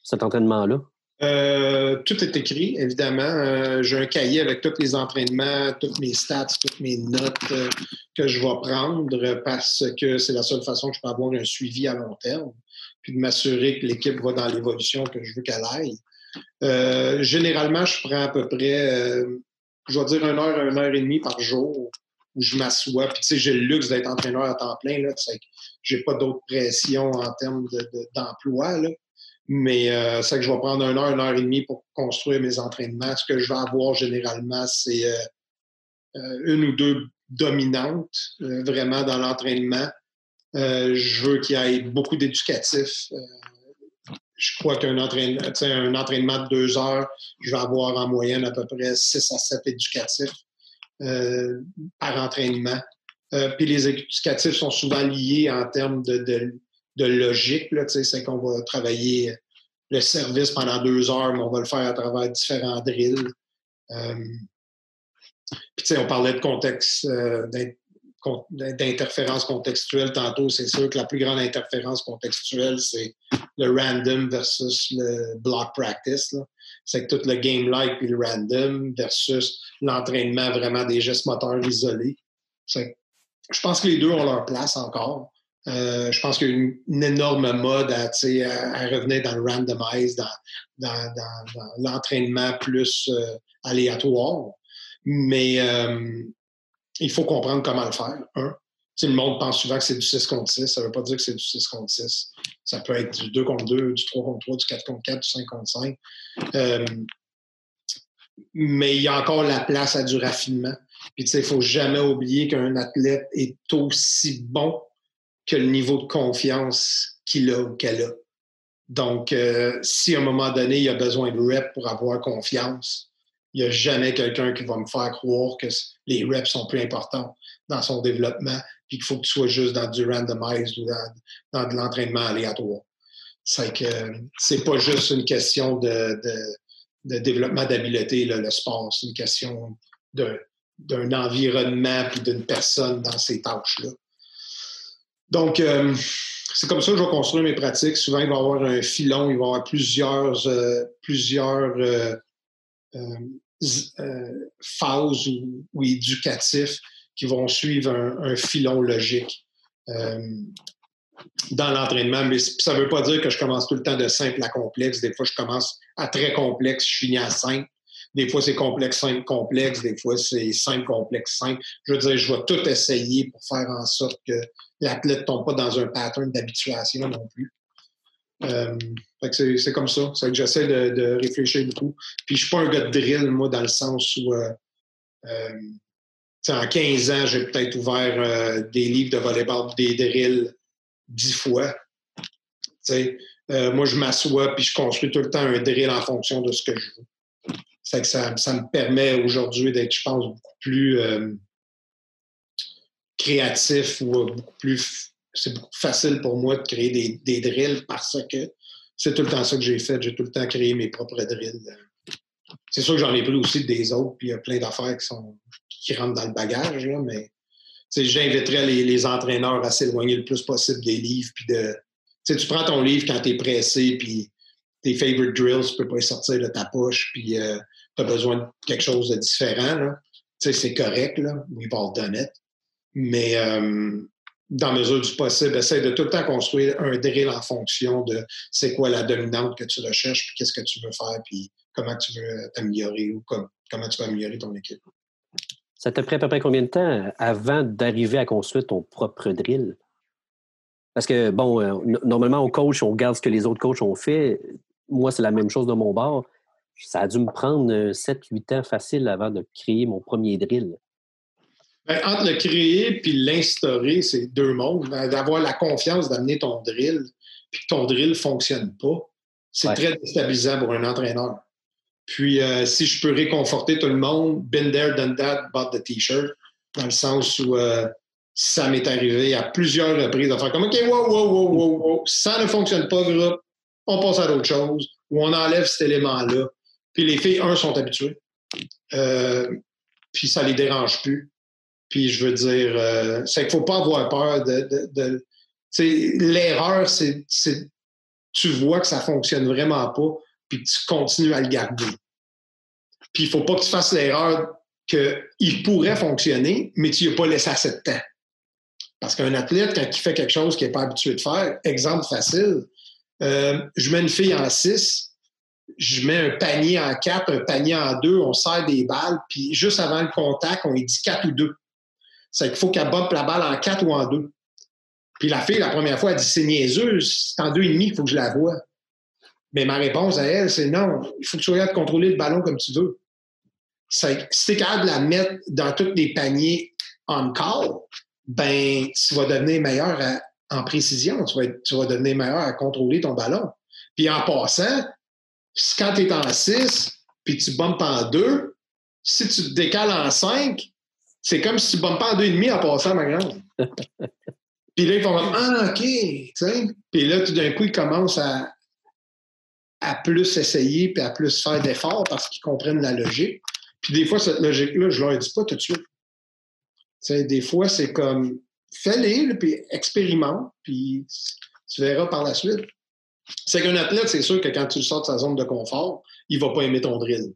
cet entraînement-là? Euh, tout est écrit, évidemment. Euh, j'ai un cahier avec tous les entraînements, toutes mes stats, toutes mes notes euh, que je vais prendre parce que c'est la seule façon que je peux avoir un suivi à long terme, puis de m'assurer que l'équipe va dans l'évolution que je veux qu'elle aille. généralement, je prends à peu près, je vais dire une heure, une heure et demie par jour où je m'assois. Puis, tu sais, j'ai le luxe d'être entraîneur à temps plein. Là, c'est que j'ai pas d'autres pressions en termes d'emploi. De, Mais euh, c'est que je vais prendre une heure, une heure et demie pour construire mes entraînements. Ce que je vais avoir généralement, c'est euh, euh, une ou deux dominantes vraiment dans l'entraînement. je veux qu'il y ait beaucoup d'éducatifs. je crois qu'un entraînement, un entraînement de deux heures, je vais avoir en moyenne à peu près six à sept éducatifs. Euh, par entraînement. Euh, puis les éducatifs sont souvent liés en termes de, de, logique. C'est qu'on va travailler le service pendant deux heures, mais on va le faire à travers différents drills. Euh, puis on parlait de contexte, d'interférence contextuelle tantôt. C'est sûr que la plus grande interférence contextuelle, c'est le random versus le block practice c'est que tout le game like puis le random versus l'entraînement vraiment des gestes moteurs isolés. Je pense que les deux ont leur place encore. Euh, je pense qu'il y a une, énorme mode à, à, revenir dans le randomize, dans, l'entraînement plus euh, aléatoire. Mais euh, il faut comprendre comment le faire. Un. Le monde pense souvent que c'est du 6 contre 6. Ça ne veut pas dire que c'est du 6 contre 6. Ça peut être du 2 contre 2, du 3 contre 3, du 4 contre 4, du 5 contre 5. Euh, mais il y a encore la place à du raffinement. Sais, il ne faut jamais oublier qu'un athlète est aussi bon que le niveau de confiance qu'il a ou qu'elle a. Donc, euh, si à un moment donné, il a besoin de rep pour avoir confiance, il n'y a jamais quelqu'un qui va me faire croire que les reps sont plus importants dans son développement, puis qu'il faut que tu sois juste dans du randomized ou dans, de l'entraînement aléatoire. C'est que c'est pas juste une question de, développement d'habileté, le sport, c'est une question d'un environnement puis d'une personne dans ces tâches-là. Donc, euh, c'est comme ça que je vais construire mes pratiques. Souvent, il va y avoir un filon, il va y avoir plusieurs, euh, plusieurs euh, phases ou, éducatifs qui vont suivre un, filon logique dans l'entraînement. Mais ça ne veut pas dire que je commence tout le temps de simple à complexe. Des fois, je commence à très complexe, je finis à simple. Des fois, c'est complexe, simple, complexe. Des fois, c'est simple, complexe, simple. Je veux dire, je vais tout essayer pour faire en sorte que l'athlète ne tombe pas dans un pattern d'habituation non plus. Euh, c'est comme ça. C'est que j'essaie de, réfléchir beaucoup. Puis je suis pas un gars de drill, moi, dans le sens où euh, euh, en 15 ans, j'ai peut-être ouvert des livres de volleyball, des drills dix fois. moi, je m'assois puis je construis tout le temps un drill en fonction de ce que je veux ça, me permet aujourd'hui d'être, je pense, beaucoup plus euh, créatif ou euh, beaucoup plus. C'est beaucoup plus facile pour moi de créer des, drills parce que c'est tout le temps ça que j'ai fait. J'ai tout le temps créé mes propres drills. C'est sûr que j'en ai pris aussi des autres, puis il y a plein d'affaires qui sont qui rentrent dans le bagage, mais j'inviterais les, entraîneurs à s'éloigner le plus possible des livres. Puis tu prends ton livre quand tu es pressé, puis tes favorite drills, tu peux pas les sortir de ta poche, puis euh, tu as besoin de quelque chose de différent. C'est correct, là, we all done it. Mais euh, dans mesure du possible, essaie de tout le temps construire un drill en fonction de c'est quoi la dominante que tu recherches, puis qu'est-ce que tu veux faire, puis comment tu veux t'améliorer ou comment tu veux améliorer ton équipe? Ça t'a pris à peu près combien de temps avant d'arriver à construire ton propre drill? Parce que, bon, euh, normalement, au coach, on regarde ce que les autres coachs ont fait. Moi, c'est la même chose de mon bord ça a dû me prendre 7-8 ans facile avant de créer mon premier drill. Ben, entre le créer puis l'instaurer, c'est deux mondes. Ben, d'avoir la confiance d'amener ton drill, puis que ton drill ne fonctionne pas, c'est très déstabilisant pour un entraîneur. Puis, euh, si je peux réconforter tout le monde, been there, done that, bought the t-shirt, dans le sens où euh, ça m'est arrivé à plusieurs reprises de faire comme OK, wow, wow, wow, wow, wow, ça ne fonctionne pas, groupe, on passe à d'autres choses, ou on enlève cet élément-là. Puis les filles, un, sont habituées. Euh, puis ça les dérange plus. Puis je veux dire, euh, c'est qu'il ne faut pas avoir peur de. L'erreur, c'est tu vois que ça ne fonctionne vraiment pas, puis tu continues à le garder. Puis il ne faut pas que tu fasses l'erreur qu'il pourrait fonctionner, mais tu n'y as pas laissé assez de temps. Parce qu'un athlète, quand il fait quelque chose qu'il n'est pas habitué de faire, exemple facile, euh, je mets une fille en 6, je mets un panier en quatre, un panier en deux, on serre des balles, puis juste avant le contact, on lui dit quatre ou deux. C'est qu'il faut qu'elle bombe la balle en quatre ou en deux. Puis la fille, la première fois, elle dit c'est niaiseux, c'est en deux et demi qu'il faut que je la voie. Mais ma réponse à elle, c'est non, il faut que tu sois de contrôler le ballon comme tu veux. si tu es capable de la mettre dans tous les paniers on call, ben, tu vas devenir meilleur en précision, tu vas, tu vas devenir meilleur à contrôler ton ballon. Puis en passant, quand tu es en 6, puis tu bumpes en 2, si tu te décales en 5, c'est comme si tu bumpes en 2,5 en passant, ma grande. puis là, ils font Ah, OK. Puis là, tout d'un coup, ils commencent à, à plus essayer puis à plus faire d'efforts parce qu'ils comprennent la logique. Puis des fois, cette logique-là, je ne leur dis pas tout de suite. sais, des fois, c'est comme fais-les, puis expérimente, puis tu verras par la suite. C'est qu'un athlète, c'est sûr que quand tu le sors de sa zone de confort, il ne va pas aimer ton drill.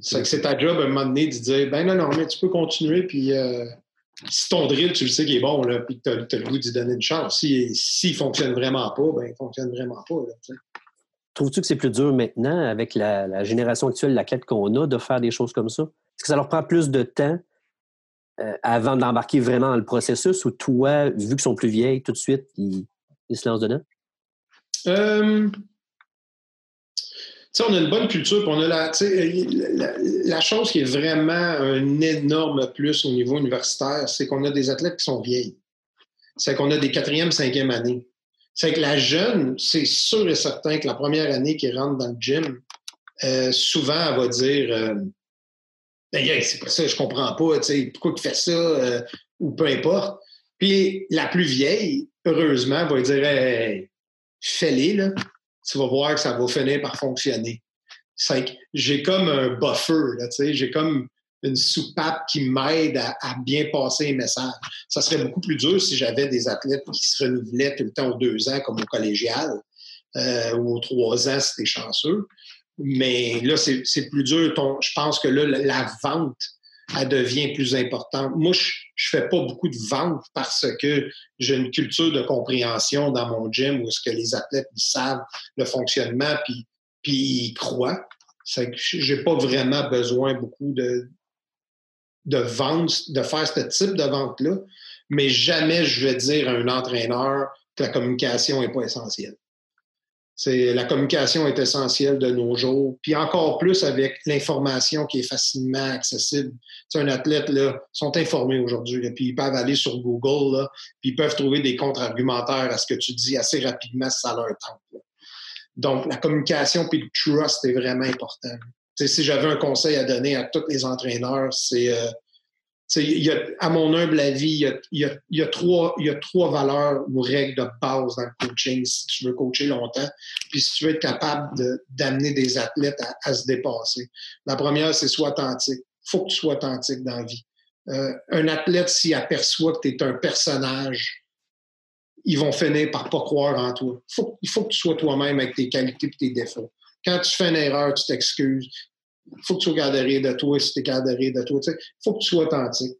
C'est que c'est ta job à un moment donné de dire ben non, non, mais tu peux continuer, puis euh, si ton drill, tu le sais qu'il est bon, là, puis que tu as, le goût d'y donner une chance. S'il si, ne fonctionne vraiment pas, ben il ne fonctionne vraiment pas. Trouves-tu que c'est plus dur maintenant, avec la, génération actuelle, la quête qu'on a, de faire des choses comme ça? Est-ce que ça leur prend plus de temps euh, avant d'embarquer vraiment dans le processus ou toi, vu qu'ils sont plus vieilles, tout de suite, ils, se lancent dedans? Euh, on a une bonne culture, on a la, la, chose qui est vraiment un énorme plus au niveau universitaire, c'est qu'on a des athlètes qui sont vieilles. C'est qu'on a des quatrième, cinquième années. C'est que la jeune, c'est sûr et certain que la première année qui rentre dans le gym, euh, souvent, elle va dire euh, ben, c'est pas ça, je comprends pas, pourquoi tu fais ça, ou peu importe. Puis la plus vieille, heureusement, va dire hey, fais-les, là. Tu vas voir que ça va finir par fonctionner. j'ai comme un buffer, j'ai comme une soupape qui m'aide à, bien passer les messages. Ça serait beaucoup plus dur si j'avais des athlètes qui se renouvelaient tout le temps aux deux ans, comme au collégial, euh, ou aux trois ans, si chanceux. Mais là, c'est plus dur. je pense que là, la vente, elle devient plus importante. Moi, je ne fais pas beaucoup de ventes parce que j'ai une culture de compréhension dans mon gym où est-ce que les athlètes savent le fonctionnement puis, puis ils croient. Je n'ai pas vraiment besoin beaucoup de, de vendre, de faire ce type de vente-là, mais jamais je vais dire à un entraîneur que la communication n'est pas essentielle. C'est, la communication est essentielle de nos jours, puis encore plus avec l'information qui est facilement accessible. C'est un athlète, là, sont informés aujourd'hui, puis ils peuvent aller sur Google, là, puis ils peuvent trouver des contre-argumentaires à ce que tu dis assez rapidement ça leur tente. Donc, la communication puis le trust est vraiment important si j'avais un conseil à donner à tous les entraîneurs, c'est euh, à mon humble avis, il y, a, trois, y a trois valeurs ou règles de base dans le coaching si tu veux coacher longtemps, puis si tu veux être capable d'amener des athlètes à, se dépasser. La première, c'est sois authentique. Il faut que tu sois authentique dans la vie. Euh, un athlète, s'il aperçoit que tu es un personnage, ils vont finir par pas croire en toi. il faut que tu sois toi-même avec tes qualités et tes défauts. Quand tu fais une erreur, tu t'excuses faut que tu sois garder de toi si tu es garder de toi. Il faut que tu sois authentique.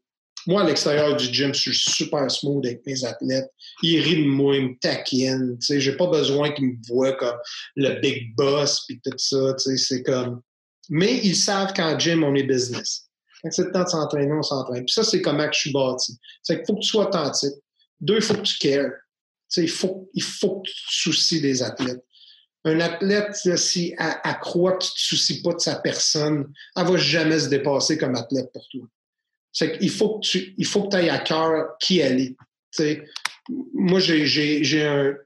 Moi, à l'extérieur du gym, je suis super smooth avec mes athlètes. Ils rient de moi, ils me taquinent. Je n'ai pas besoin qu'ils me voient comme le big boss puis tout ça. C'est comme. Mais ils savent qu'en gym, on est business. Quand c'est le temps de s'entraîner, on s'entraîne. Puis ça, c'est comment que je suis bâti. C'est qu'il faut que tu sois authentique. Deux, il faut que tu cares. il faut, il faut que tu te soucies des athlètes. Un athlète, si elle, croit que tu ne te soucies pas de sa personne, elle ne va jamais se dépasser comme athlète pour toi. C'est qu'il faut que tu il faut que ailles à cœur qui elle est. moi, j'ai un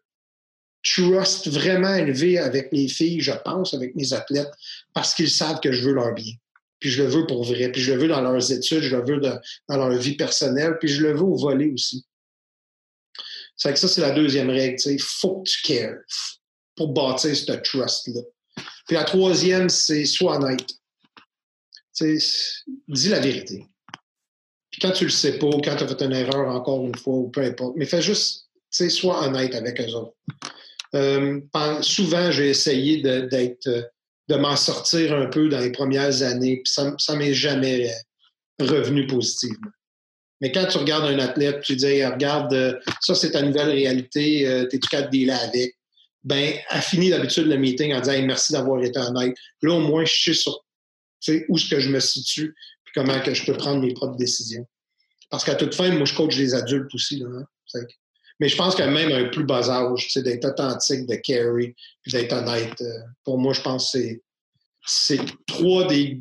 trust vraiment élevé avec les filles, je pense, avec mes athlètes, parce qu'ils savent que je veux leur bien. Puis je le veux pour vrai. Puis je le veux dans leurs études, je le veux dans leur vie personnelle, puis je le veux au volet aussi. C'est que ça, c'est la deuxième règle. Il faut que tu cares pour bâtir ce trust-là. Puis la troisième, c'est sois honnête. dis la vérité. Puis quand tu le sais pas, quand tu as fait une erreur encore une fois, ou peu importe, mais fais juste, sois honnête avec eux autres. Euh, souvent, j'ai essayé d'être, de, m'en sortir un peu dans les premières années, puis ça, ça m'est jamais revenu positivement. Mais quand tu regardes un athlète, tu dis, regarde, ça c'est ta nouvelle réalité, euh, t'es-tu capable de dealer avec? Ben, a fini d'habitude le meeting en disant merci d'avoir été honnête. Là, au moins, je sais où est-ce que je me situe puis comment que je peux prendre mes propres décisions. Parce qu'à toute fin, moi, je coach des adultes aussi. Hein. Mais je pense que même un plus bas âge, d'être authentique, de carry, puis d'être honnête, euh, pour moi, je pense que c'est trois des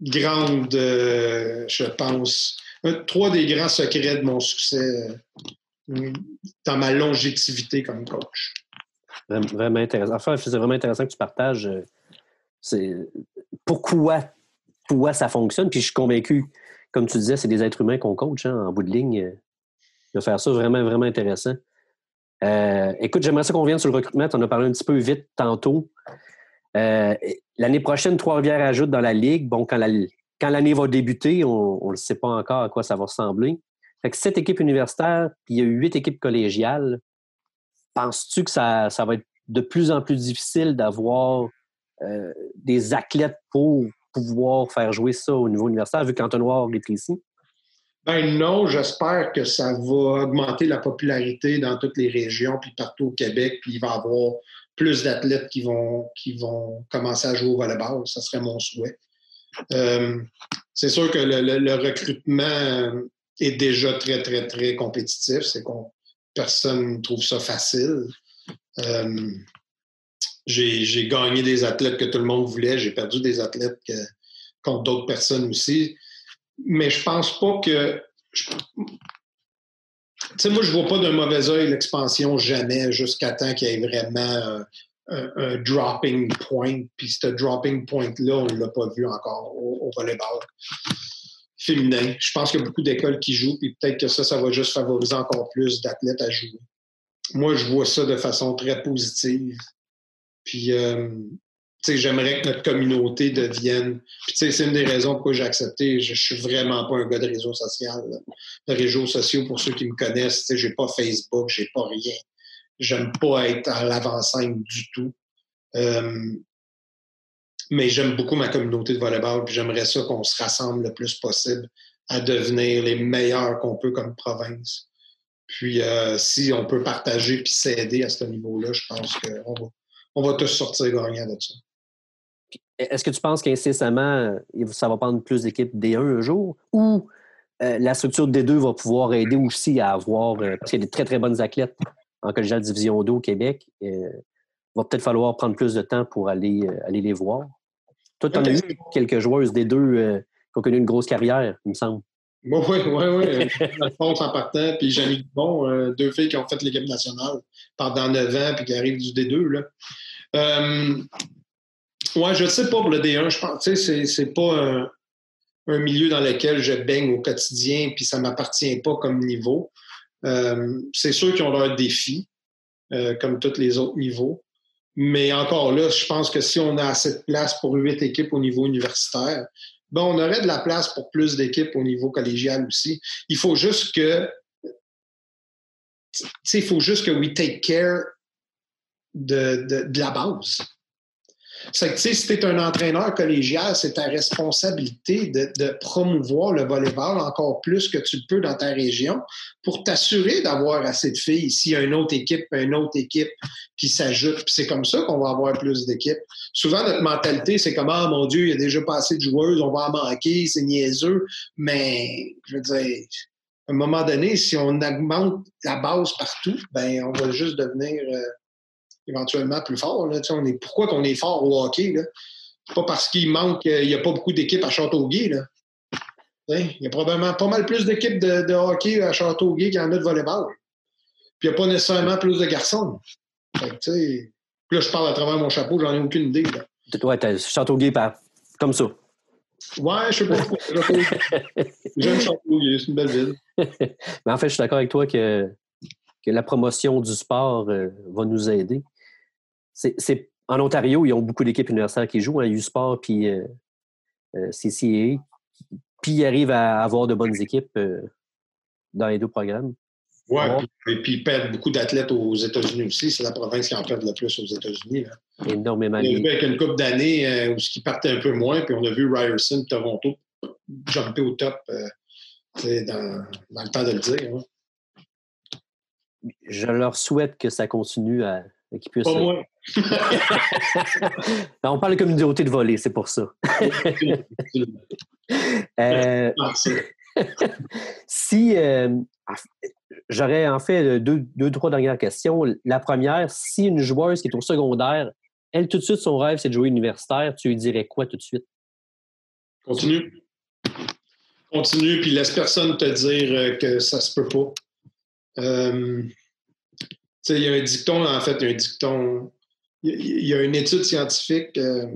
grandes, euh, je pense, trois des grands secrets de mon succès euh, dans ma longévité comme coach. Vraiment intéressant. Enfin, c'est vraiment intéressant que tu partages euh, c'est pourquoi, pourquoi ça fonctionne. Puis je suis convaincu, comme tu disais, c'est des êtres humains qu'on coach hein, en bout de ligne. Euh, de faire ça, vraiment, vraiment intéressant. Euh, écoute, j'aimerais ça qu'on vienne sur le recrutement. Tu en as parlé un petit peu vite tantôt. l'année prochaine, Trois-Rivières ajoute dans la Ligue. Bon, quand l'année va débuter, on ne sait pas encore à quoi ça va ressembler. Fait que sept équipes universitaires, puis il y a huit équipes collégiales. Penses-tu que ça, va être de plus en plus difficile d'avoir euh, des athlètes pour pouvoir faire jouer ça au niveau universitaire, vu qu'Antonoir est ici? Ben non, j'espère que ça va augmenter la popularité dans toutes les régions, puis partout au Québec, puis il va y avoir plus d'athlètes qui vont, qui vont commencer à jouer au volleyball. Ça serait mon souhait. Euh, c'est sûr que le recrutement est déjà très, très, très compétitif. C'est qu'on personne ne trouve ça facile. Euh, j'ai gagné des athlètes que tout le monde voulait. J'ai perdu des athlètes contre d'autres personnes aussi. Mais je pense pas que. Tu sais, moi, je vois pas d'un mauvais œil l'expansion jamais jusqu'à temps qu'il y ait vraiment un, dropping point. Puis ce dropping point-là, on ne l'a pas vu encore au, volleyball féminin. Je pense qu'il y a beaucoup d'écoles qui jouent, puis peut-être que ça, ça va juste favoriser encore plus d'athlètes à jouer. Moi, je vois ça de façon très positive. Puis, euh, tu sais, j'aimerais que notre communauté devienne. Puis, tu sais, c'est une des raisons pourquoi j'ai accepté. Je, ne suis vraiment pas un gars de réseau social. De réseaux sociaux, pour ceux qui me connaissent, tu sais, j'ai pas Facebook, j'ai pas rien. J'aime pas être à l'avant-scène du tout. Euh, mais j'aime beaucoup ma communauté de volleyball, puis j'aimerais ça qu'on se rassemble le plus possible à devenir les meilleurs qu'on peut comme province. Puis euh, si on peut partager puis s'aider à ce niveau-là, je pense qu'on va, on va tous sortir gagnants de ça. Est-ce que tu penses qu'incessamment, ça va prendre plus d'équipes D1 un jour? Ou euh, la structure D2 va pouvoir aider aussi à avoir, parce qu'il y a des très, très bonnes athlètes en collégiale division 2 au Québec. Il euh, va peut-être falloir prendre plus de temps pour aller, euh, aller les voir. Toi, tu en as eu quelques joueuses des deux euh, qui ont connu une grosse carrière, il me semble. Oui, oui, oui. Alphonse en partant, puis Janine Bon, deux filles qui ont fait l'équipe nationale pendant neuf ans, puis qui arrivent du D2. Là. ouais, je ne sais pas pour le D1. Je pense, tu sais, c'est pas un, un, milieu dans lequel je baigne au quotidien, puis ça ne m'appartient pas comme niveau. Euh, c'est sûr qu'ils ont leur défi, euh, comme tous les autres niveaux. Mais encore là, je pense que si on a assez de place pour huit équipes au niveau universitaire, ben on aurait de la place pour plus d'équipes au niveau collégial aussi. Il faut juste que, il faut juste que we take care de, de, de la base. C'est que, tu sais, si tu es un entraîneur collégial, c'est ta responsabilité de, promouvoir le volleyball encore plus que tu le peux dans ta région pour t'assurer d'avoir assez de filles. S'il y a une autre équipe, une autre équipe qui s'ajoute, c'est comme ça qu'on va avoir plus d'équipes. Souvent, notre mentalité, c'est comme, ah, mon Dieu, il y a déjà pas assez de joueuses, on va en manquer, c'est niaiseux. Mais, je veux dire, à un moment donné, si on augmente la base partout, ben, on va juste devenir... Euh, éventuellement plus fort. Là. On est, pourquoi qu'on est fort au hockey? Là? Pas parce qu'il manque, euh, il n'y a pas beaucoup d'équipes à Châteauguay. Là. Il y a probablement pas mal plus d'équipes de, hockey à Châteauguay qu'il y en a de volleyball. Puis il n'y a pas nécessairement plus de garçons. Fait là, je parle à travers mon chapeau, j'en ai aucune idée. Ouais, Châteauguay comme ça. Ouais, je sais pas. J'aime Châteauguay, c'est une belle ville. Mais en fait, je suis d'accord avec toi que, que la promotion du sport euh, va nous aider c'est, en Ontario, ils ont beaucoup d'équipes universitaires qui jouent, hein, U-Sport puis euh, euh, CCA. Puis ils arrivent à avoir de bonnes équipes euh, dans les deux programmes. Oui, et puis ils perdent beaucoup d'athlètes aux États-Unis aussi. C'est la province qui en perd le plus aux États-Unis. Énormément. On a vu avec une couple d'années où ce partait un peu moins, puis on a vu Ryerson, Toronto, jumper au top dans, le temps de le dire. Hein. Je leur souhaite que ça continue à, pas moi. on parle de communauté de volée, c'est pour ça. Euh, si euh, j'aurais en fait deux, deux, trois dernières questions. La première, si une joueuse qui est au secondaire, elle, tout de suite, son rêve, c'est de jouer universitaire, tu lui dirais quoi tout de suite? Continue. Continue, puis laisse personne te dire euh, que ça se peut pas. Il y a un dicton, en fait, un dicton il y a une étude scientifique euh,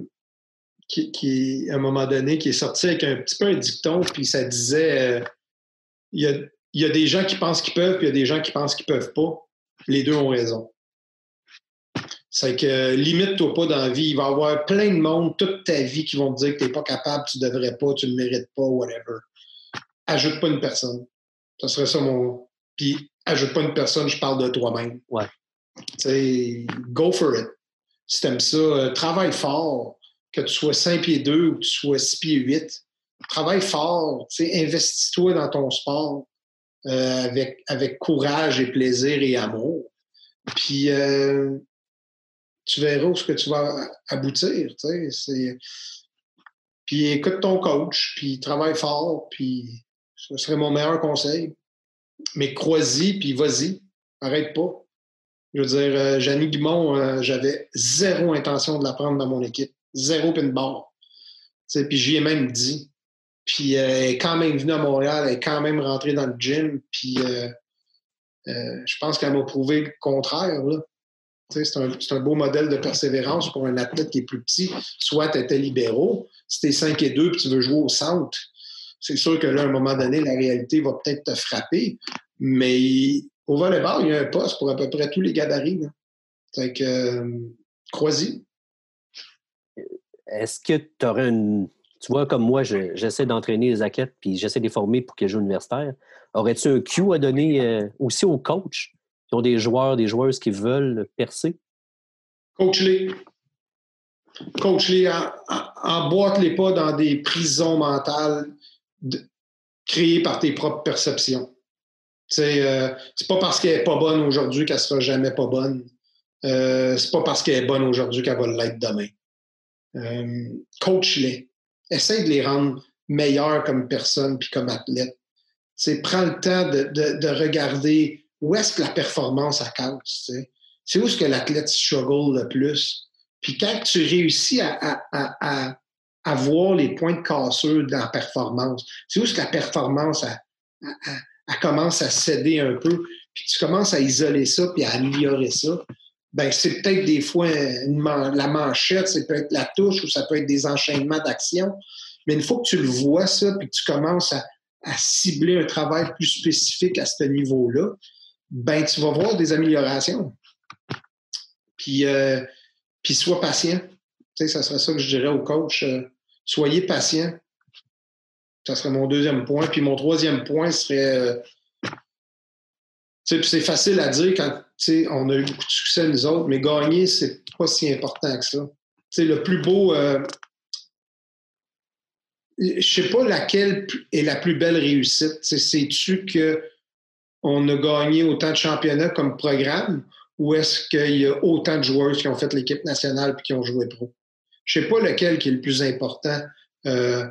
qui, à un moment donné, qui est sortie avec un petit peu un dicton, puis ça disait euh, il, y a, des gens qui pensent qu'ils peuvent, puis il y a des gens qui pensent qu'ils peuvent pas. Les deux ont raison. C'est que limite-toi pas dans la vie. Il va y avoir plein de monde toute ta vie qui vont te dire que tu n'es pas capable, tu ne devrais pas, tu ne mérites pas, whatever. Ajoute pas une personne. Ça serait ça mon. Puis ajoute pas une personne, je parle de toi-même. Ouais. Tu go for it si tu aimes ça, euh, travaille fort, que tu sois 5 pieds 2 ou que tu sois 6 pieds 8. Travaille fort, investis-toi dans ton sport euh, avec, avec courage et plaisir et amour. Puis euh, tu verras où ce que tu vas aboutir. Puis écoute ton coach, puis travaille fort, puis ce serait mon meilleur conseil. Mais crois-y, puis vas-y. Arrête pas. Je veux dire, euh, Janine Guimont, euh, j'avais zéro intention de la prendre dans mon équipe. Zéro pin barre. Puis j'y ai même dit. Puis euh, elle est quand même venue à Montréal, elle est quand même rentrée dans le gym. Puis je pense qu'elle m'a prouvé le contraire. C'est un, beau modèle de persévérance pour un athlète qui est plus petit. Soit tu étais libéraux, si tu es 5 et 2 et tu veux jouer au centre, c'est sûr que là, à un moment donné, la réalité va peut-être te frapper. Mais au volleyball, il y a un poste pour à peu près tous les gabarits. Fait que, euh, crois-y. Est-ce que tu aurais une. Tu vois, comme moi, j'essaie d'entraîner les athlètes puis j'essaie de les former pour qu'ils jouent universitaire. Aurais-tu un cue à donner euh, aussi aux coachs qui ont des joueurs, des joueuses qui veulent percer? Coach-les. Coach-les. Emboîte-les pas dans des prisons mentales créées par tes propres perceptions. Euh, c'est pas parce qu'elle n'est pas bonne aujourd'hui qu'elle sera jamais pas bonne. Euh, c'est pas parce qu'elle est bonne aujourd'hui qu'elle va l'être demain. Euh, coach-les. Essaye de les rendre meilleurs comme personne puis comme athlète. prends le temps de, regarder où est-ce que la performance a casse. C'est où est-ce que l'athlète struggle le plus. Puis quand tu réussis à, à, voir les points de cassure dans la performance, c'est où que la performance a, commence à céder un peu, puis tu commences à isoler ça puis à améliorer ça, ben c'est peut-être des fois la manchette, c'est peut-être la touche ou ça peut être des enchaînements d'actions. Mais une fois que tu le vois, ça, puis que tu commences à, cibler un travail plus spécifique à ce niveau-là, ben tu vas voir des améliorations. Puis, euh, puis sois patient. Tu sais, ça serait ça que je dirais au coach. Euh, soyez patient. Ça serait mon deuxième point. Puis mon troisième point serait euh, c'est facile à dire quand on a eu beaucoup de succès, nous autres, mais gagner, c'est pas si important que ça. le plus beau. Euh, je sais pas laquelle est la plus belle réussite. Sais-tu qu'on a gagné autant de championnats comme programme ou est-ce qu'il y a autant de joueurs qui ont fait l'équipe nationale et qui ont joué pro? Je sais pas lequel qui est le plus important euh,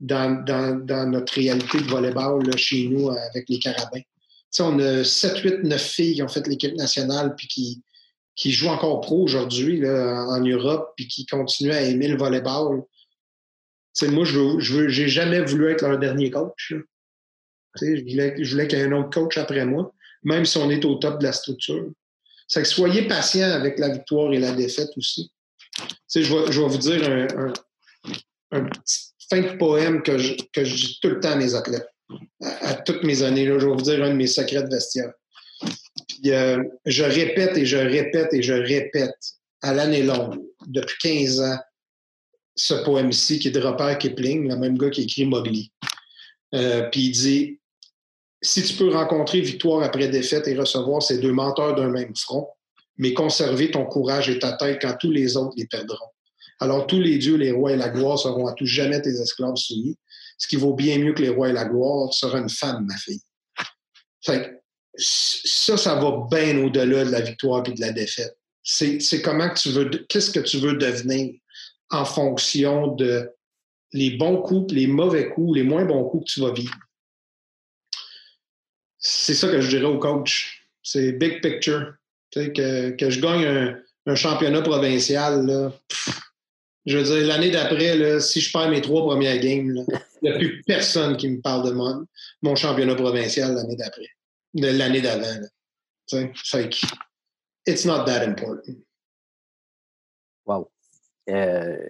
dans, dans, notre réalité de volleyball là, chez nous avec les Carabins on a 7, 8, 9 filles qui ont fait l'équipe nationale puis qui, qui jouent encore pro aujourd'hui en Europe puis qui continuent à aimer le volleyball. moi, je veux, je j'ai jamais voulu être leur dernier coach. Je voulais, je voulais qu'il y ait un autre coach après moi, même si on est au top de la structure. C'est que soyez patient avec la victoire et la défaite aussi. Je, vais, vous dire un, petit fin de poème que je, que je dis tout le temps à mes athlètes à, toutes mes années. Là, je vais vous dire un de mes secrets de vestiaire. Euh, je répète et je répète et je répète à l'année longue, depuis 15 ans, ce poème-ci qui est de Robert Kipling, le même gars qui écrit Mowgli. Euh, puis il dit Si tu peux rencontrer victoire après défaite et recevoir ces deux menteurs d'un même front, mais conserver ton courage et ta tête quand tous les autres les perdront. Alors tous les dieux, les rois et la gloire seront à tout jamais tes esclaves soumis ce qui vaut bien mieux que les rois et la gloire, sera une femme, ma fille. ça, ça va bien au-delà de la victoire et de la défaite. C'est comment tu veux, qu'est-ce que tu veux devenir en fonction de les bons coups, les mauvais coups, les moins bons coups que tu vas vivre. C'est ça que je dirais au coach. C'est big picture. Que, que je gagne un, championnat provincial, là, je veux dire, l'année d'après, si je perds mes trois premières games, il n'y a plus personne qui me parle de mon, mon championnat provincial l'année d'après, de l'année d'avant. C'est like, it's not that important. Wow. Euh,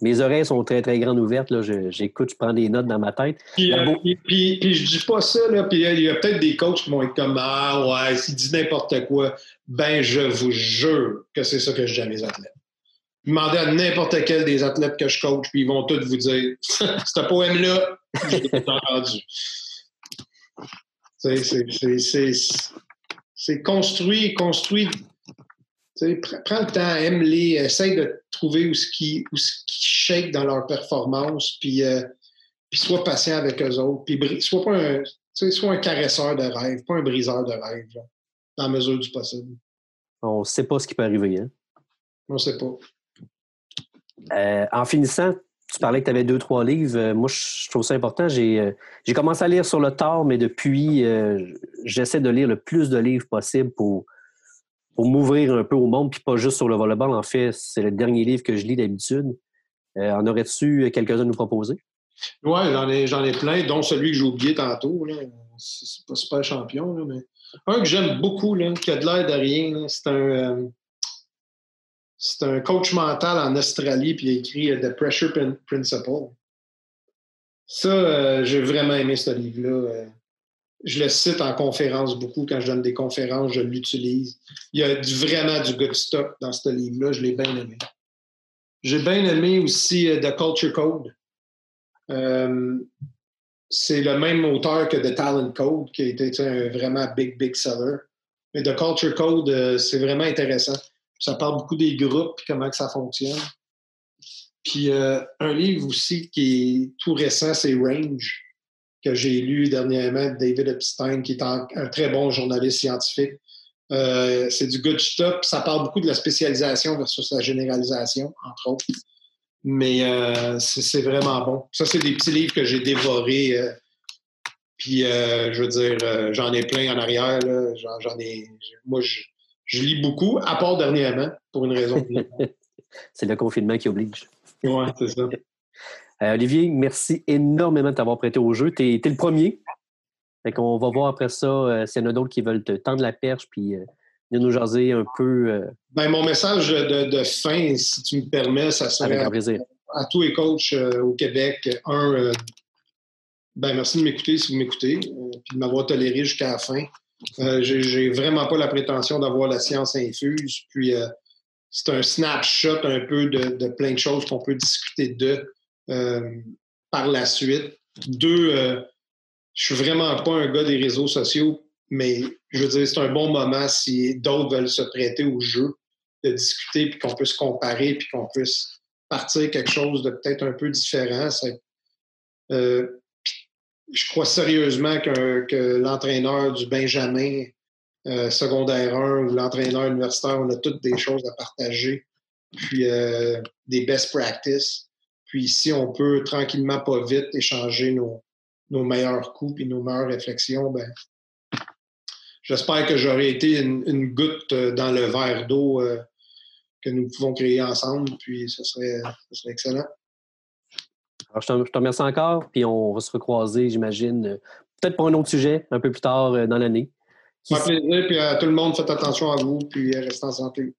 mes oreilles sont très, très grandes ouvertes. J'écoute, je prends des notes dans ma tête. Puis, euh, puis, puis, je dis pas ça, là, puis il y a peut-être des coachs qui vont être comme Ah ouais, s'il dit n'importe quoi, ben je vous jure que c'est ça que je dis à mes athlètes. Demandez à n'importe quel des athlètes que je coach, puis ils vont tous vous dire ce poème-là, j'ai entendu. C'est construit, construit. Prends le temps, aime-les, essaye de trouver où ce qui, où ce qui shake dans leur performance, puis, euh, puis sois patient avec eux autres, puis sois pas un, sois un caresseur de rêve, pas un briseur de rêve, dans la mesure du possible. On ne sait pas ce qui peut arriver, hein? On ne sait pas. Euh, en finissant, tu parlais que tu avais deux, trois livres. Euh, moi, je trouve ça important. J'ai, j'ai commencé à lire sur le tard, mais depuis, j'essaie de lire le plus de livres possible pour, pour m'ouvrir un peu au monde, puis pas juste sur le volleyball. En fait, c'est le dernier livre que je lis d'habitude. en aurais-tu quelques-uns à nous proposer? Oui, j'en ai, ai plein, dont celui que j'ai oublié tantôt. Là. C'est pas super champion, mais un que j'aime beaucoup, là, qui a de l'air de rien, c'est un c'est un coach mental en Australie, puis il a écrit The Pressure Principle. Ça, j'ai vraiment aimé ce livre-là. Je le cite en conférence beaucoup. Quand je donne des conférences, je l'utilise. Il y a vraiment du good stuff dans ce livre-là. Je l'ai bien aimé. J'ai bien aimé aussi The Culture Code. c'est le même auteur que The Talent Code, qui a été un vraiment big, big seller. Mais The Culture Code, euh, c'est vraiment intéressant. Ça parle beaucoup des groupes et comment que ça fonctionne. Puis euh, un livre aussi qui est tout récent, c'est Range, que j'ai lu dernièrement de David Epstein, qui est un, très bon journaliste scientifique. Euh, c'est du good stuff. Ça parle beaucoup de la spécialisation versus la généralisation, entre autres. Mais c'est vraiment bon. Ça, c'est des petits livres que j'ai dévorés puis, euh, je veux dire, euh, j'en ai plein en arrière. J'en ai. Moi, je, lis beaucoup, à part dernièrement, pour une raison. c'est le confinement qui oblige. Oui, c'est ça. Euh, Olivier, merci énormément de t'avoir prêté au jeu. Tu es, le premier. Fait qu'on va voir après ça s'il y en a d'autres qui veulent te tendre la perche puis nous jaser un peu. Ben, mon message de, fin, si tu me permets, ça serait. À, tous les coachs au Québec. Un, ben, merci de m'écouter si vous m'écoutez, euh, puis de m'avoir toléré jusqu'à la fin. Euh, J'ai vraiment pas la prétention d'avoir la science infuse. Puis euh, c'est un snapshot un peu de, plein de choses qu'on peut discuter de euh, par la suite. Deux, je suis vraiment pas un gars des réseaux sociaux, mais je veux dire, c'est un bon moment si d'autres veulent se prêter au jeu, de discuter, puis qu'on puisse comparer, puis qu'on puisse partir quelque chose de peut-être un peu différent. Euh, je crois sérieusement que, l'entraîneur du Benjamin euh, secondaire 1 ou l'entraîneur universitaire, on a toutes des choses à partager, puis euh, des best practices. Puis ici, on peut tranquillement, pas vite, échanger nos, meilleurs coups et nos meilleures réflexions. Ben, j'espère que j'aurai été une, goutte dans le verre d'eau euh, que nous pouvons créer ensemble, puis ce serait, ce serait excellent. Alors, je, te, remercie encore, puis on va se recroiser, j'imagine, euh, peut-être pour un autre sujet un peu plus tard euh, dans l'année. Ça fait plaisir, puis à tout le monde, faites attention à vous, puis restez en santé.